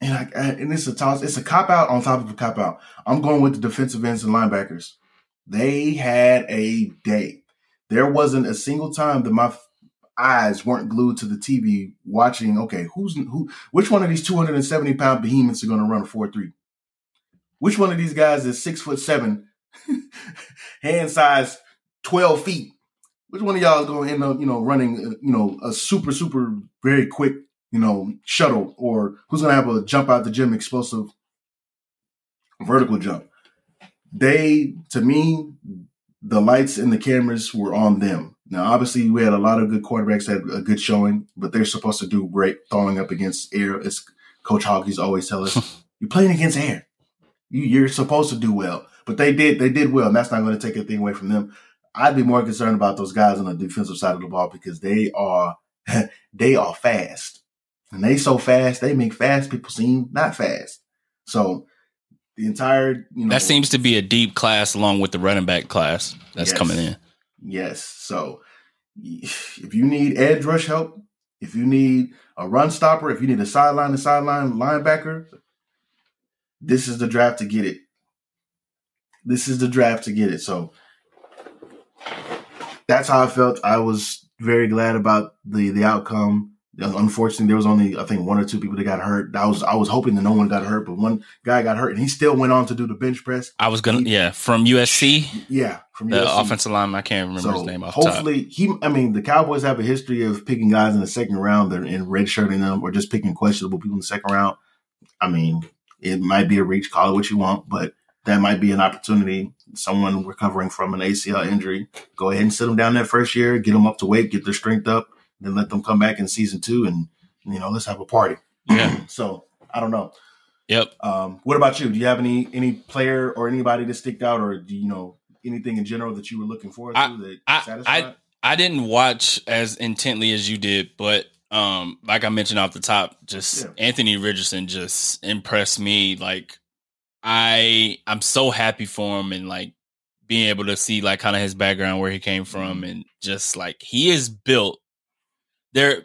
and I, and it's a toss. It's a cop out on top of a cop out. I'm going with the defensive ends and linebackers. They had a day. There wasn't a single time that my eyes weren't glued to the TV watching. Okay, who's who? Which one of these 270 pound behemoths are going to run a four three? Which one of these guys is six foot seven, hand size 12 feet? Which one of y'all is going to end up, you know, running, uh, you know, a super, super, very quick, you know, shuttle, or who's going to have a jump out the gym explosive vertical jump? They, to me, the lights and the cameras were on them. Now, obviously, we had a lot of good quarterbacks that had a good showing, but they're supposed to do great throwing up against air. As Coach Hoggies always tell us, you're playing against air. You, you're supposed to do well, but they did. They did well, and that's not going to take anything away from them. I'd be more concerned about those guys on the defensive side of the ball because they are they are fast, and they so fast they make fast people seem not fast. So the entire you know That seems to be a deep class along with the running back class that's Yes. coming in. Yes. So if you need edge rush help, if you need a run stopper, if you need a sideline to sideline linebacker, this is the draft to get it. This is the draft to get it. So that's how I felt. I was very glad about the the outcome. Unfortunately, there was only I think one or two people that got hurt. I was I was hoping that no one got hurt, but one guy got hurt, and he still went on to do the bench press. I was gonna, yeah, from USC, Yeah, from the USC. offensive lineman. I can't remember his name off the top. hopefully he I mean the Cowboys have a history of picking guys in the second round and, and redshirting them or just picking questionable people in the second round. I mean, it might be a reach, call it what you want, but that might be an opportunity. Someone recovering from an ACL injury, go ahead and sit them down that first year, get them up to weight, get their strength up, then let them come back in season two and you know, let's have a party. Yeah. so I don't know. Yep. Um, what about you? Do you have any any player or anybody that sticked out, or do you know anything in general that you were looking forward to I- that I- satisfied? I didn't watch as intently as you did, but um, like I mentioned off the top, just Yeah. Anthony Richardson just impressed me. Like I, I'm so happy for him, and like being able to see like kind of his background, where he came from, and just like he is built. There,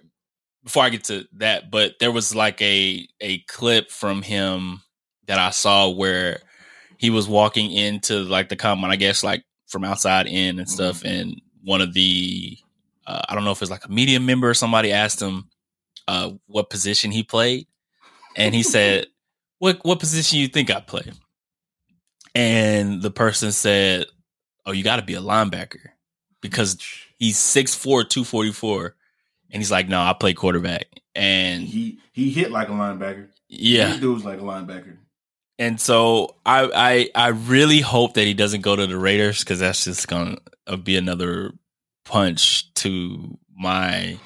before I get to that, but there was like a a clip from him that I saw where he was walking into like the combine, I guess like from outside in and stuff, and one of the uh, I don't know if it's like a media member or somebody asked him uh, what position he played, and he said, "What what position you think I play?" And the person said, "Oh, you got to be a linebacker because he's 6'4", 244. and he's like, "No, I play quarterback." And he he hit like a linebacker. yeah, He dudes like a linebacker. and so I I I really hope that he doesn't go to the Raiders because that's just gonna uh, be another punch to my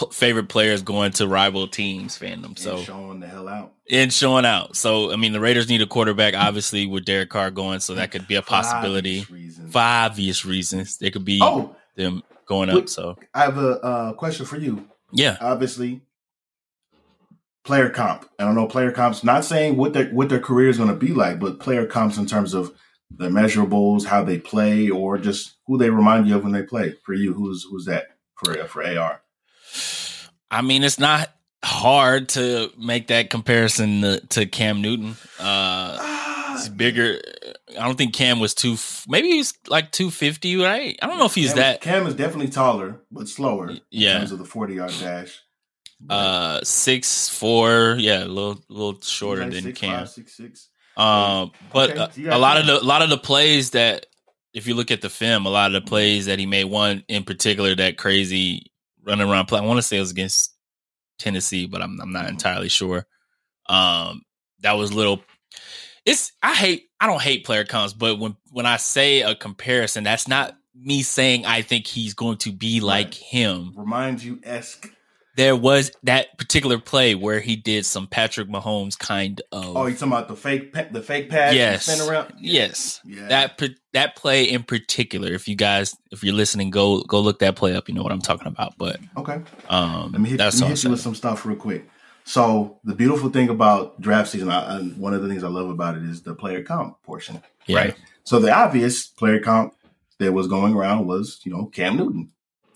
p- favorite players going to rival teams fandom. So and showing the hell out. and showing out. So I mean, the Raiders need a quarterback, obviously, with Derek Carr going, so that could be a possibility. For obvious reasons. For obvious reasons, there could be Oh, them going up. So I have a uh, question for you. yeah, Obviously, player comp. I don't know player comps. Not saying what their what their career is going to be like, but player comps in terms of the measurables, how they play, or just who they remind you of when they play. For you, who's who's that for for AR? I mean, it's not hard to make that comparison to, to Cam Newton. Uh, He's bigger. I don't think Cam was two. Maybe he's like two fifty, right? I don't know if he's Cam, that. Cam is definitely taller, but slower. Yeah. in terms of the forty yard dash. Uh, six four. Yeah, a little, little shorter like than six, Cam. five, six, six. Um, but Okay, a lot of the a lot of the plays that, if you look at the film, a lot of the plays that he made, one in particular, that crazy running around play. I want to say it was against Tennessee, but I'm I'm not entirely sure. Um, that was little. It's I hate I don't hate player comps, but when when I say a comparison, that's not me saying I think he's going to be like Right. him. Reminds you esque. There was that particular play where he did some Patrick Mahomes kind of. Oh, you talking about the fake the fake pass? yes, spin around. yes. Yeah. That that play in particular, if you guys, if you're listening, go go look that play up. You know what I'm talking about. But Okay. um, Let me hit, that's let me hit you with some stuff real quick. So the beautiful thing about draft season, I, and one of the things I love about it is the player comp portion, Yeah. right? So the obvious player comp that was going around was, you know, Cam Newton,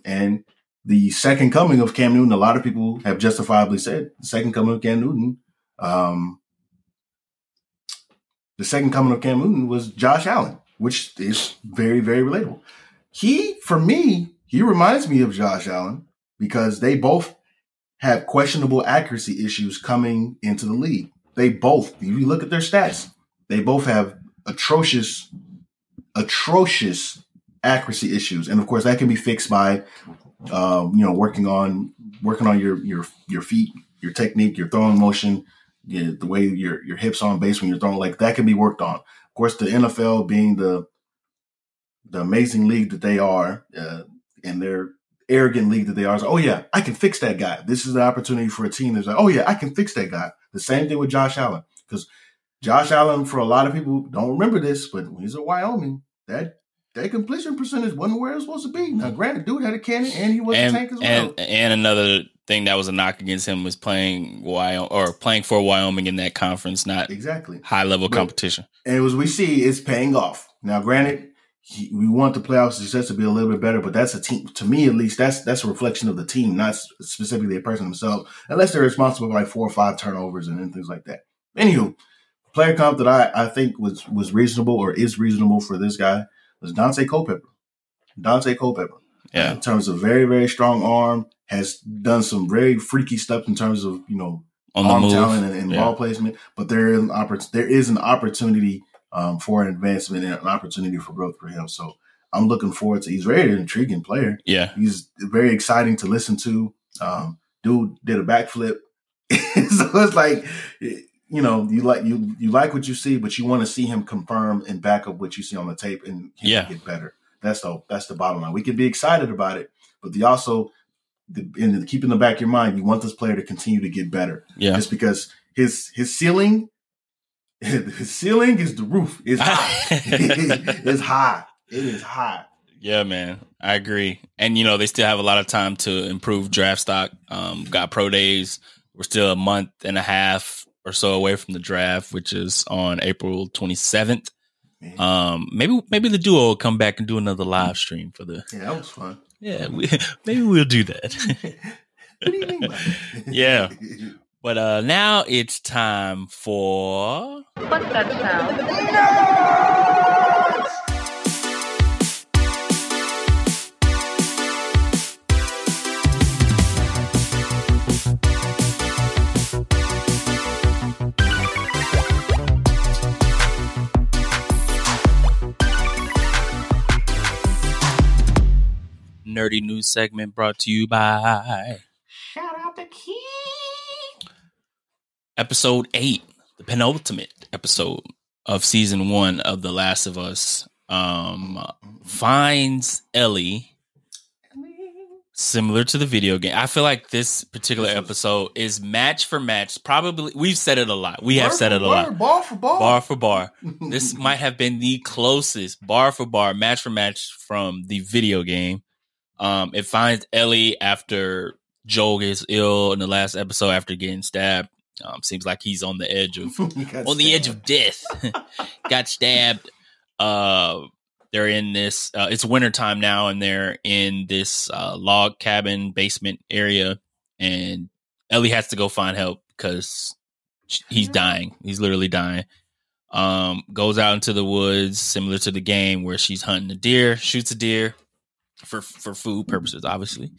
and the second coming of Cam Newton. A lot of people have justifiably said the second coming of Cam Newton. Um, the second coming of Cam Newton was Josh Allen, which is very, very relatable. He, for me, he reminds me of Josh Allen because they both have questionable accuracy issues coming into the league. They both, if you look at their stats, they both have atrocious, atrocious accuracy issues, and of course that can be fixed by um, you know working on working on your your your feet, your technique, your throwing motion, the way your your hips on base when you're throwing. Like that can be worked on. Of course, the NFL being the the amazing league that they are, uh, and their arrogant league that they are, is, oh yeah, I can fix that guy. This is the opportunity for a team that's like, oh yeah, I can fix that guy. The same thing with Josh Allen because Josh Allen, for a lot of people, don't remember this, but when he's at Wyoming, that that completion percentage wasn't where it was supposed to be. Now, granted, dude had a cannon and he was and, a tank as well. and and another thing that was a knock against him was playing Wyoming or playing for Wyoming in that conference, not exactly. high level But- competition. And as we see, it's paying off. Now, granted, he, we want the playoff success to be a little bit better, but that's a team. To me, at least, that's that's a reflection of the team, not specifically a person themselves, unless they're responsible for like four or five turnovers and, and things like that. Anywho, player comp that I, I think was was reasonable or is reasonable for this guy was Daunte Culpepper. Daunte Culpepper. Yeah. in terms of very very strong arm, has done some very freaky stuff in terms of you know On arm talent and, and Yeah. ball placement. But there is an oppor- there is an opportunity um, for an advancement and an opportunity for growth for him. So I'm looking forward to. He's very intriguing player. Yeah. He's very exciting to listen to. Um, dude did a backflip, so it's like you know you like you you like what you see, but you want to see him confirm and back up what you see on the tape and Yeah. get better. That's the that's the bottom line. We can be excited about it, but the also the, in the, keep in the back of your mind, you want this player to continue to get better Yeah. just because his his ceiling his ceiling is the roof. It's high. it's high. It is high. Yeah, man, I agree. And you know, they still have a lot of time to improve draft stock. Um, got pro days. We're still a month and a half or so away from the draft, which is on April 27th. Um, maybe maybe the duo will come back and do another live stream for the. yeah, that was fun. Yeah, we, maybe we'll do that. what do you mean by? Yeah. but uh now it's time for What's that sound? Nerdy news segment brought to you by Shout out to Key. episode eight, the penultimate episode of season one of The Last of Us, um, finds Ellie similar to the video game. I feel like this particular episode is match for match. Probably we've said it a lot. We have said it a bar, lot. Bar for bar. Bar for bar. This might have been the closest bar for bar, match for match from the video game. Um, it finds Ellie after Joel gets ill in the last episode after getting stabbed. Um, seems like he's on the edge of on the edge of death. Got stabbed. Uh, they're in this. Uh, it's wintertime now, and they're in this uh, log cabin basement area, and Ellie has to go find help because he's dying. He's literally dying. Um, goes out into the woods, similar to the game where she's hunting a deer, shoots a deer for for food purposes, obviously.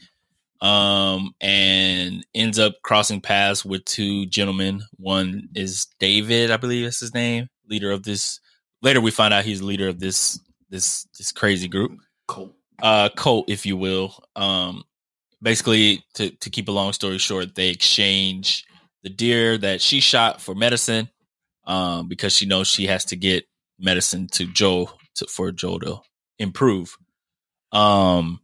Um, and ends up crossing paths with two gentlemen. One is David, I believe that's his name, leader of this. Later, we find out he's leader of this this this crazy group Colt. uh cult if you will um basically to to keep a long story short they exchange the deer that she shot for medicine um because she knows she has to get medicine to joel to, for joel to improve um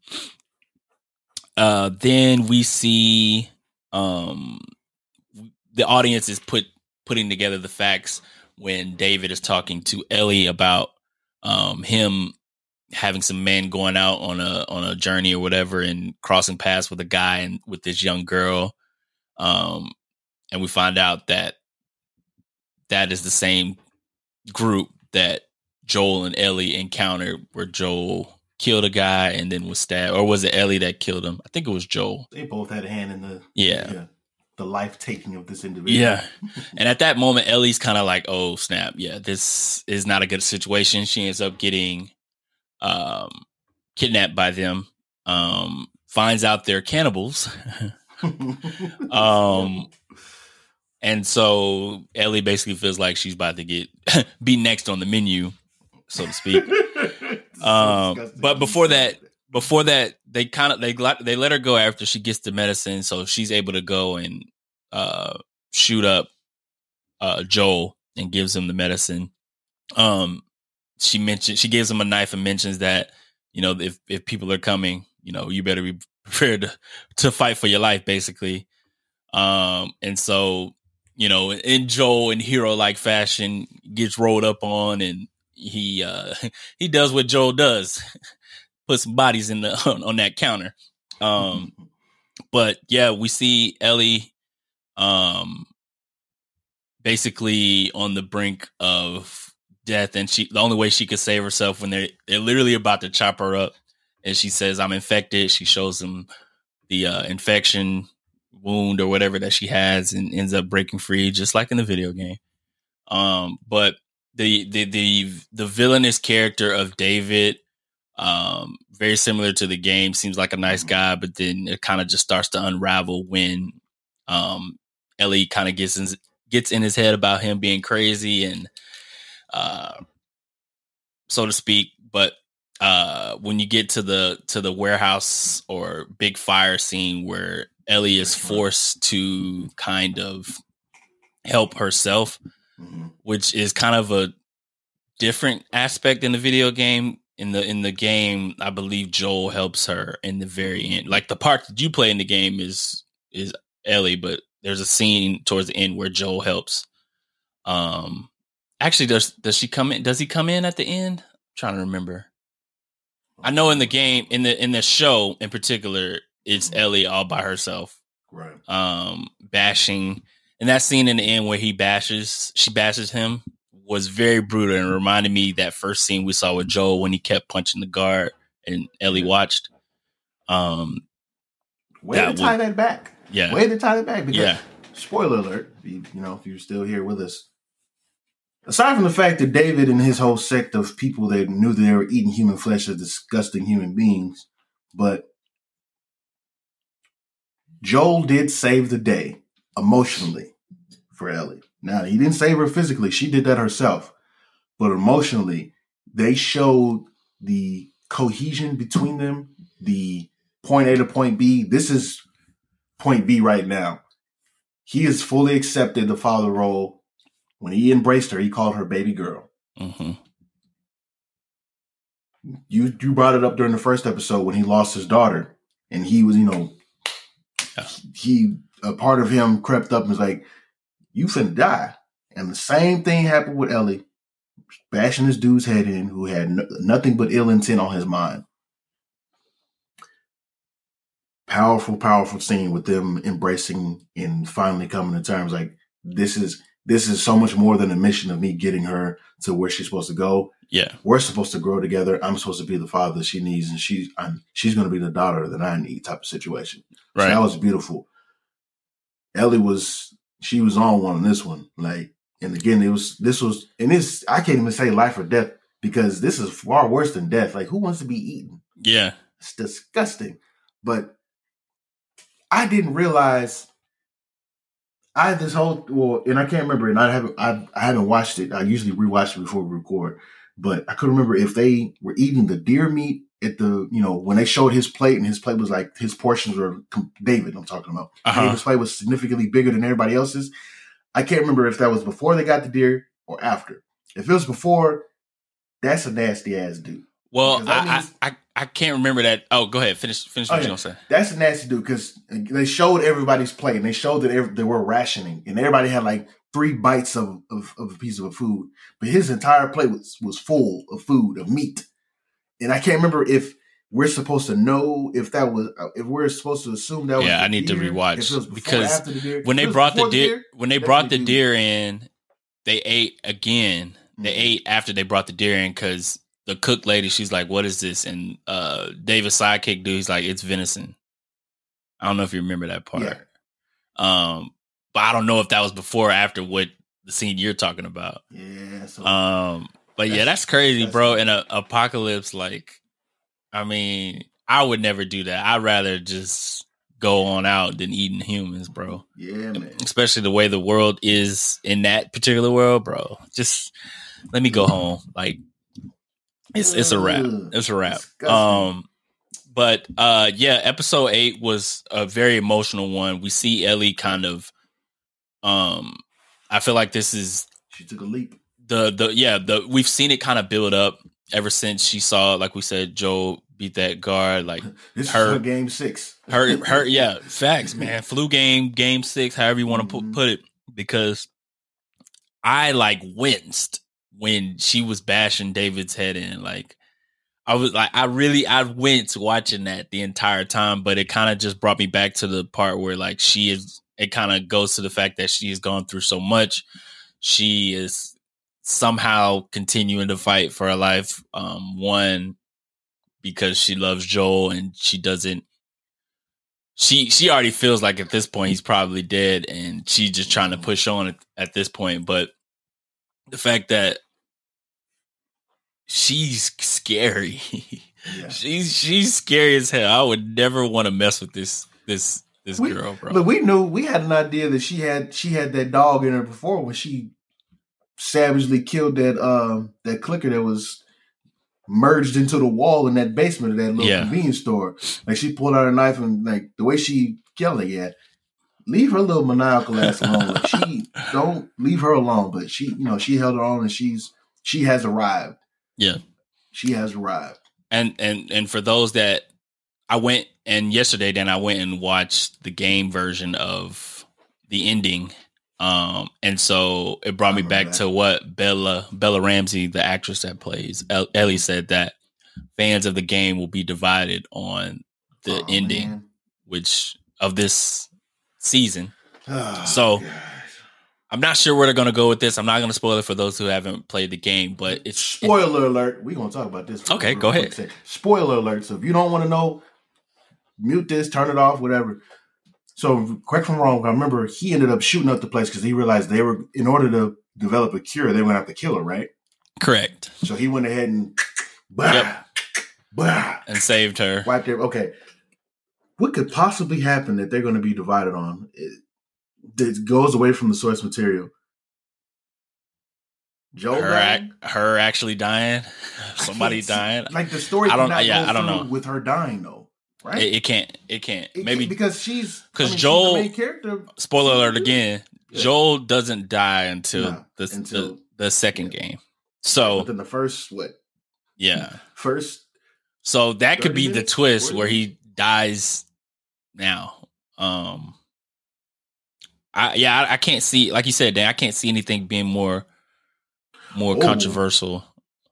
uh then we see um the audience is put putting together the facts when david is talking to ellie about um him having some men going out on a on a journey or whatever and crossing paths with a guy and with this young girl. Um and we find out that that is the same group that Joel and Ellie encountered where Joel killed a guy and then was stabbed or was it Ellie that killed him I think it was Joel They both had a hand in the Yeah. the life taking of this individual. Yeah. And at that moment, Ellie's kind of like, oh, snap. Yeah, this is not a good situation. She ends up getting um, kidnapped by them, um, finds out they're cannibals. um, and so Ellie basically feels like she's about to get be next on the menu, so to speak. Um, but before that, before that, they kind of they let they let her go after she gets the medicine, so she's able to go and uh, shoot up uh, Joel and gives him the medicine. Um, she mentioned she gives him a knife and mentions that you know if if people are coming, you know you better be prepared to, to fight for your life, basically. Um, and so you know in Joel in hero like fashion gets rolled up on and he uh he does what Joel does. Put some bodies in the on, on that counter. Um but yeah, we see Ellie um basically on the brink of death and she the only way she could save herself when they're they're literally about to chop her up and she says I'm infected. She shows them the uh infection wound or whatever that she has and ends up breaking free just like in the video game. Um but the the the the villainous character of David um very similar to the game seems like a nice guy but then it kind of just starts to unravel when um Ellie kind of gets in, gets in his head about him being crazy and uh so to speak but uh when you get to the to the warehouse or big fire scene where Ellie is forced to kind of help herself Mhm. which is kind of a different aspect in the video game. In the in the game, I believe Joel helps her in the very end. Like the part that you play in the game is is Ellie, but there's a scene towards the end where Joel helps. Um, actually, does does she come in? Does he come in at the end? I'm trying to remember. I know in the game, in the in the show in particular, it's Ellie all by herself Right. um bashing and that scene in the end where he bashes she bashes him was very brutal and reminded me that first scene we saw with Joel when he kept punching the guard and Ellie watched. Um Way to tie would- that back. yeah. Way to tie that back. Because, Yeah. spoiler alert, you, you know, if you're still here with us. Aside from the fact that David and his whole sect of people that knew that they were eating human flesh as disgusting human beings, but Joel did save the day emotionally for Ellie. Now, he didn't save her physically, she did that herself. But emotionally, they showed the cohesion between them, the point A to point B. This is point B right now. He has fully accepted the father role. When he embraced her, he called her baby girl. hmm You you brought it up during the first episode when he lost his daughter, and he was, you know, Yeah. he a part of him crept up and was like, "You finna die." And the same thing happened with Ellie, bashing this dude's head in, who had no, nothing but ill intent on his mind. Powerful, powerful scene with them embracing and finally coming to terms. Like this is this is so much more than a mission of me getting her to where she's supposed to go Yeah. we're supposed to grow together. I'm supposed to be the father she needs, and she's I'm, she's going to be the daughter that I need. Type of situation. So that was beautiful. Ellie was she was on one on this one. Like, and again, it was this was and this I can't even say life or death because this is far worse than death. Like, who wants to be eaten? yeah. It's disgusting. But I didn't realize I had this whole well, and I can't remember, and I haven't I, I haven't watched it. I usually rewatch it before we record, but I couldn't remember if they were eating the deer meat at the you know when they showed his plate, and his plate was like his portions were David. I'm talking about Uh-huh. David's plate was significantly bigger than everybody else's. I can't remember if that was before they got the deer or after. If it was before, that's a nasty ass dude. Well, I, I I I can't remember that. Oh, go ahead. Finish finish Oh, what yeah. you're gonna say. That's a nasty dude because they showed everybody's plate and they showed that every, they were rationing and everybody had like three bites of, of, of a piece of food, but his entire plate was, was full of food, of meat. And I can't remember if we're supposed to know if that was, if we're supposed to assume that was. Yeah, I need to rewatch if it was before or because the deer. When they brought the before deer, when they brought the deer in, they ate again. They Mhm. ate after they brought the deer in because the cook lady, she's like, "What is this?" And uh David's sidekick dude, he's like, "It's venison." I don't know if you remember that part. Yeah. Um, but I don't know if that was before or after what the scene you're talking about. Yeah, so Um, but yeah, That's- crazy, that's- bro. In a apocalypse, like, I mean, I would never do that. I'd rather just go on out than eating humans, bro. yeah, man. Especially the way the world is in that particular world, bro. Just let me go home. Like, It's it's a wrap. It's a wrap. disgusting. Um, but uh, yeah, episode eight was a very emotional one. We see Ellie kind of. Um, I feel like this is She took a leap. The the yeah the we've seen it kind of build up ever since she saw like we said Joe beat that guard like This Her- is her game six. her her yeah facts man flu game game six however you want to Mhm. put put it because I like winced when she was bashing David's head in like I was like I really I winced watching that the entire time but it kind of just brought me back to the part where like she is it kind of goes to the fact that she has gone through so much she is somehow continuing to fight for her life um one because she loves Joel and she doesn't she she already feels like at this point he's probably dead and she's just trying to push on at, at this point but the fact that she's scary. Yeah. she's she's scary as hell. I would never want to mess with this this this We- girl bro. Look, we knew we had an idea that she had she had that dog in her before when she savagely killed that um that clicker that was merged into the wall in that basement of that little Yeah. convenience store. Like she pulled out a knife and like the way she killed it, yeah. Leave her little maniacal ass alone. Like she don't leave her alone. But she, you know, she held her own and she's she has arrived. Yeah. She has arrived. and and and for those that I went and yesterday then I went and watched the game version of the ending. Um and so it brought me back that. to what Bella Bella Ramsey, the actress that plays El- Ellie said that fans of the game will be divided on the Oh, ending man. which of this season. Oh, So- gosh. I'm not sure where they're going to go with this. I'm not going to spoil it for those who haven't played the game, but it's spoiler alert. We're gonna talk about this. Okay, go ahead. Say, Spoiler alert. So if you don't want to know, mute this, turn it off, whatever. So correct from wrong. I remember he ended up shooting up the place because he realized they were in order to develop a cure, they were gonna have to kill her, right? correct So he went ahead and bah, Yep. bah, and saved her. wiped her. Okay. What could possibly happen that they're going to be divided on? It, that goes away from the source material. Joe Her, ac- her actually dying, somebody dying. Like the story, I don't. Yeah, I don't know. with her dying though, right? It, it can't. It can't. It Maybe can't because she's 'cause I mean, Joel- main character. spoiler alert again. Yeah. Joel doesn't die until No, the, until- the the second yeah. game. So Within the first what? yeah, First, so that could 30 be the twist 40 where he dies now. Um, I yeah, I, I can't see like you said, Dan. I can't see anything being more more controversial.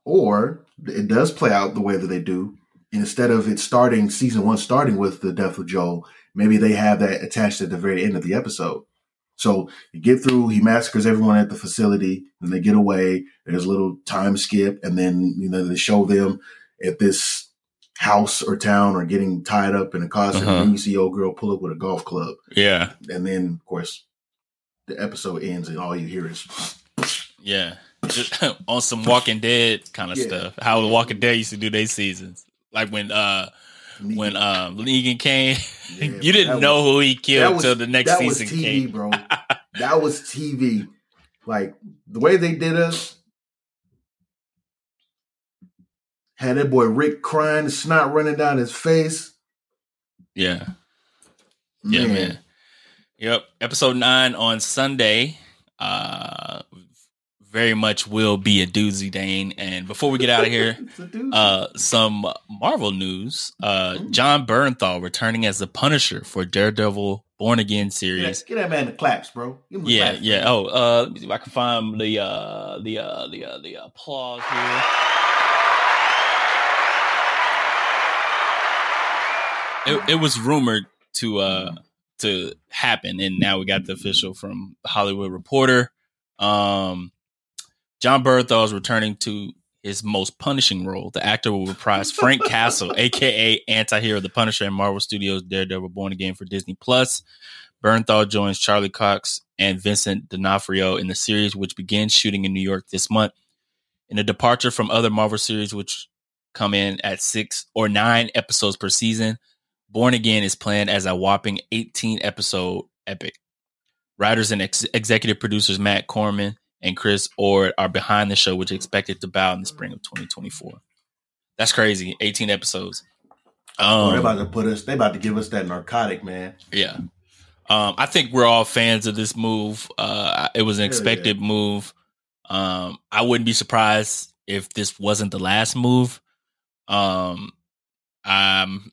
or it does play out the way that they do. Instead of it starting season one, starting with the death of Joel, maybe they have that attached at the very end of the episode. So you get through, he massacres everyone at the facility, and they get away. There's a little time skip, and then you know they show them at this house or town or getting tied up in a costume. Uh-huh. And you see old girl pull up with a golf club, Yeah, and then of course the episode ends, and all you hear is yeah. Just on some Walking Dead kind of Yeah. stuff. How the Walking Dead used to do their seasons, like when uh when um Negan came, Yeah, you didn't know was- who he killed till the next season. that season was TV, came. bro. that was TV. Like the way they did us. Had that boy Rick crying, the snot running down his face. Yeah. Yeah, man. Yep. Episode nine on Sunday. Uh very much will be a doozy Dane. And before we get out of here, It's a dude. uh some Marvel news. Uh Jon Bernthal returning as the Punisher for Daredevil Born Again get, series. that, get that man the claps, bro. Give him the Yeah, claps, yeah. Oh, uh let me see if I can find the uh the uh the uh the applause here. It, it was rumored to uh to happen and now we got the official from Hollywood Reporter. Um Jon Bernthal is returning to his most punishing role. The actor will reprise Frank Castle, aka anti-hero the Punisher in Marvel Studios Daredevil Born Again for Disney Plus. Bernthal joins Charlie Cox and Vincent D'Onofrio in the series, which begins shooting in New York this month. In a departure from other Marvel series, which come in at six or nine episodes per season, Born Again is planned as a whopping 18 episode epic. Writers and ex- executive producers Matt Corman and Chris Ord are behind the show, which is expected to bow in the spring of 2024. That's crazy. 18 episodes. Oh, Um, they about to put us. They're about to give us that narcotic, man. Yeah. Um, I think we're all fans of this move. Uh, it was an expected move. Um, I wouldn't be surprised if this wasn't the last move. Um, um,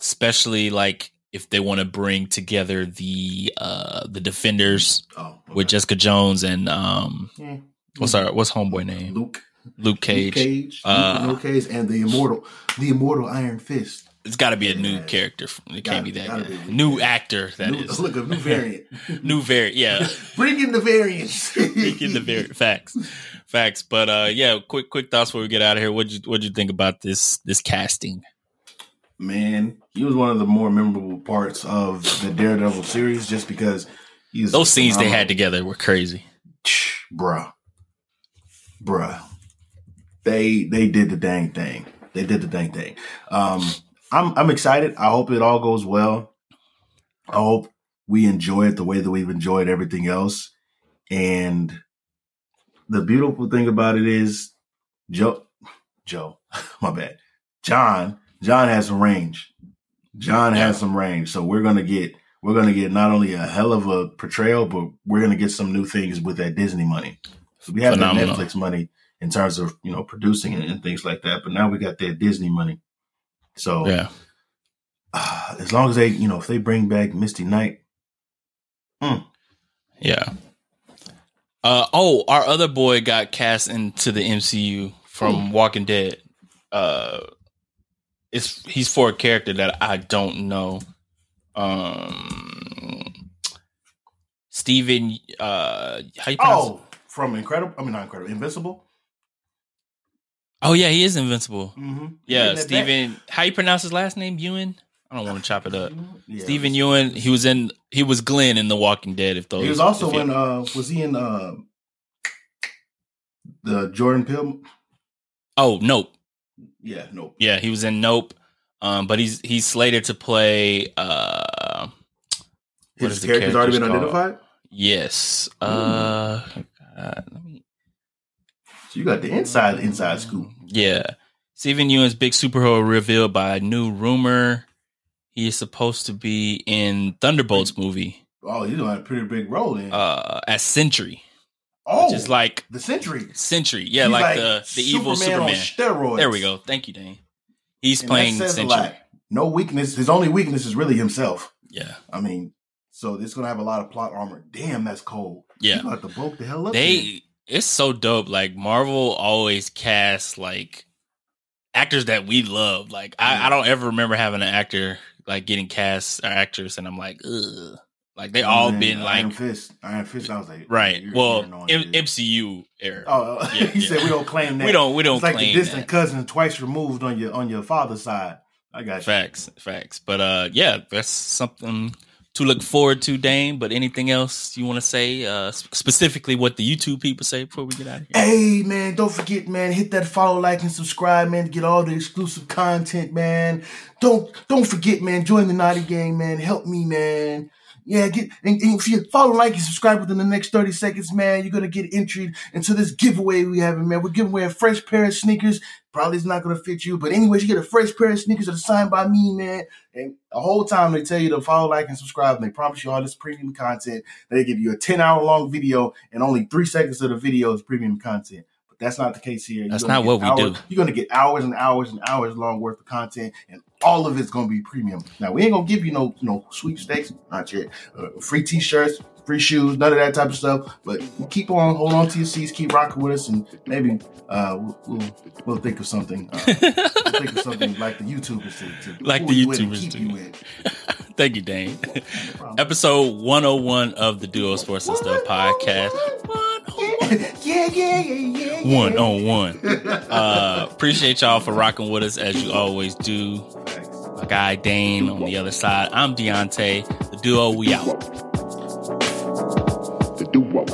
especially like if they want to bring together the uh the defenders Oh, with. Jessica Jones and um Hmm. what's our what's homeboy name Luke, Luke Cage. Luke Cage, Uh, Luke Cage, and the immortal, the immortal Iron Fist. It's got to be a new Yeah. character. It Gotta can't be that be. new actor. That new, is look a new variant. new variant. Yeah. Bring in the variants. Speaking the very facts, facts. But uh, yeah, quick quick thoughts before we get out of here. What you what you think about this this casting? Man, he was one of the more memorable parts of the Daredevil series, just because he's Those scenes they had together were crazy. bruh, bruh. They they did the dang thing. They did the dang thing. Um, I'm I'm excited. I hope it all goes well. I hope we enjoy it the way that we've enjoyed everything else. And the beautiful thing about it is, Joe, Joe, my bad, Jon, Jon has some range. Jon Yeah. has some range, so we're gonna get we're gonna get not only a hell of a portrayal, but we're gonna get some new things with that Disney money. So we have the Netflix money in terms of you know producing and, and things like that, but now we got that Disney money. So Yeah, uh, as long as they you know if they bring back Misty Knight, yeah. Uh oh, our other boy got cast into the MCU from Walking Dead. Uh, it's he's for a character that I don't know. Um, Steven, uh, how you pronounce? oh, from Incredible, I mean not Incredible, Invincible. Oh yeah, he is invincible. Mm-hmm. Yeah, Steven. How you pronounce his last name? Yeun. I don't want to chop it up. Yeah, Steven Yeun. He was in. He was Glenn in The Walking Dead. If those. He was also in. uh Was he in uh the Jordan Peele? Oh nope. Yeah, Nope. Yeah, he was in Nope. Um, but he's he's slated to play. Uh, What His is the character's already been called? identified. yes. Uh, God, let me. So you got the inside inside scoop. Yeah. Steven Yeun's big superhero revealed by a new rumor. He is supposed to be in Thunderbolts movie. Oh, he's doing a pretty big role in. Uh, as Sentry, oh, is like the Sentry. Sentry, Yeah, He's like, the the evil on Superman. steroids. There we go. Thank you, Dane. He's And playing that says a lot. No weakness. His only weakness is really himself. Yeah, I mean, so it's gonna have a lot of plot armor. Damn, that's cold. yeah. You got to bulk the hell up. They it's so dope. Like Marvel always casts like actors that we love. Like I, I don't ever remember having an actor like getting cast or actress, and I'm like, ugh. Like they all Man, been Iron like Fist. Iron Fist. I was like, right. you're- Well, you're M- MCU era. Oh, Yeah, he yeah. said we don't claim that. we don't. We don't It's like the distant that. cousin twice removed on your on your father's side. I got you. Facts, facts. But uh, yeah, that's something to look forward to, Dane. But anything else you want to say, uh, specifically what the YouTube people say before we get out of here? Hey man, don't forget, man, hit that follow, like, and subscribe, man, to get all the exclusive content, man. Don't don't forget, man, join the Naughty Gang, man. Help me, man. Yeah, get and, and if you follow, like, and subscribe within the next 30 seconds, man, you're gonna get entered into this giveaway we having, man. We're giving away a fresh pair of sneakers. Probably it's not gonna fit you, but anyways, you get a fresh pair of sneakers that are signed by me, man. And the whole time they tell you to follow, like, and subscribe, and they promise you all this premium content. They give you a 10 hour long video, and only three seconds of the video is premium content. That's not the case here. That's not what we hours- do. You're gonna get hours and hours and hours long worth of content, and all of it's gonna be premium. Now we ain't gonna give you no no sweepstakes, not yet. Uh, free t-shirts, free shoes, none of that type of stuff. But keep on, hold on to your seats, keep rocking with us, and maybe uh, we'll, we'll we'll think of something. Uh, we'll think of something like the YouTubers to, to Like the and YouTubers do. you. Thank you, Dane. No. Episode 101 of the Duo Sports and Stuff podcast. yeah, yeah, yeah, yeah, yeah. One on one. Uh, appreciate y'all for rocking with us as you always do. My guy Dane on the other side. I'm Deonte. The duo, we out. The duo.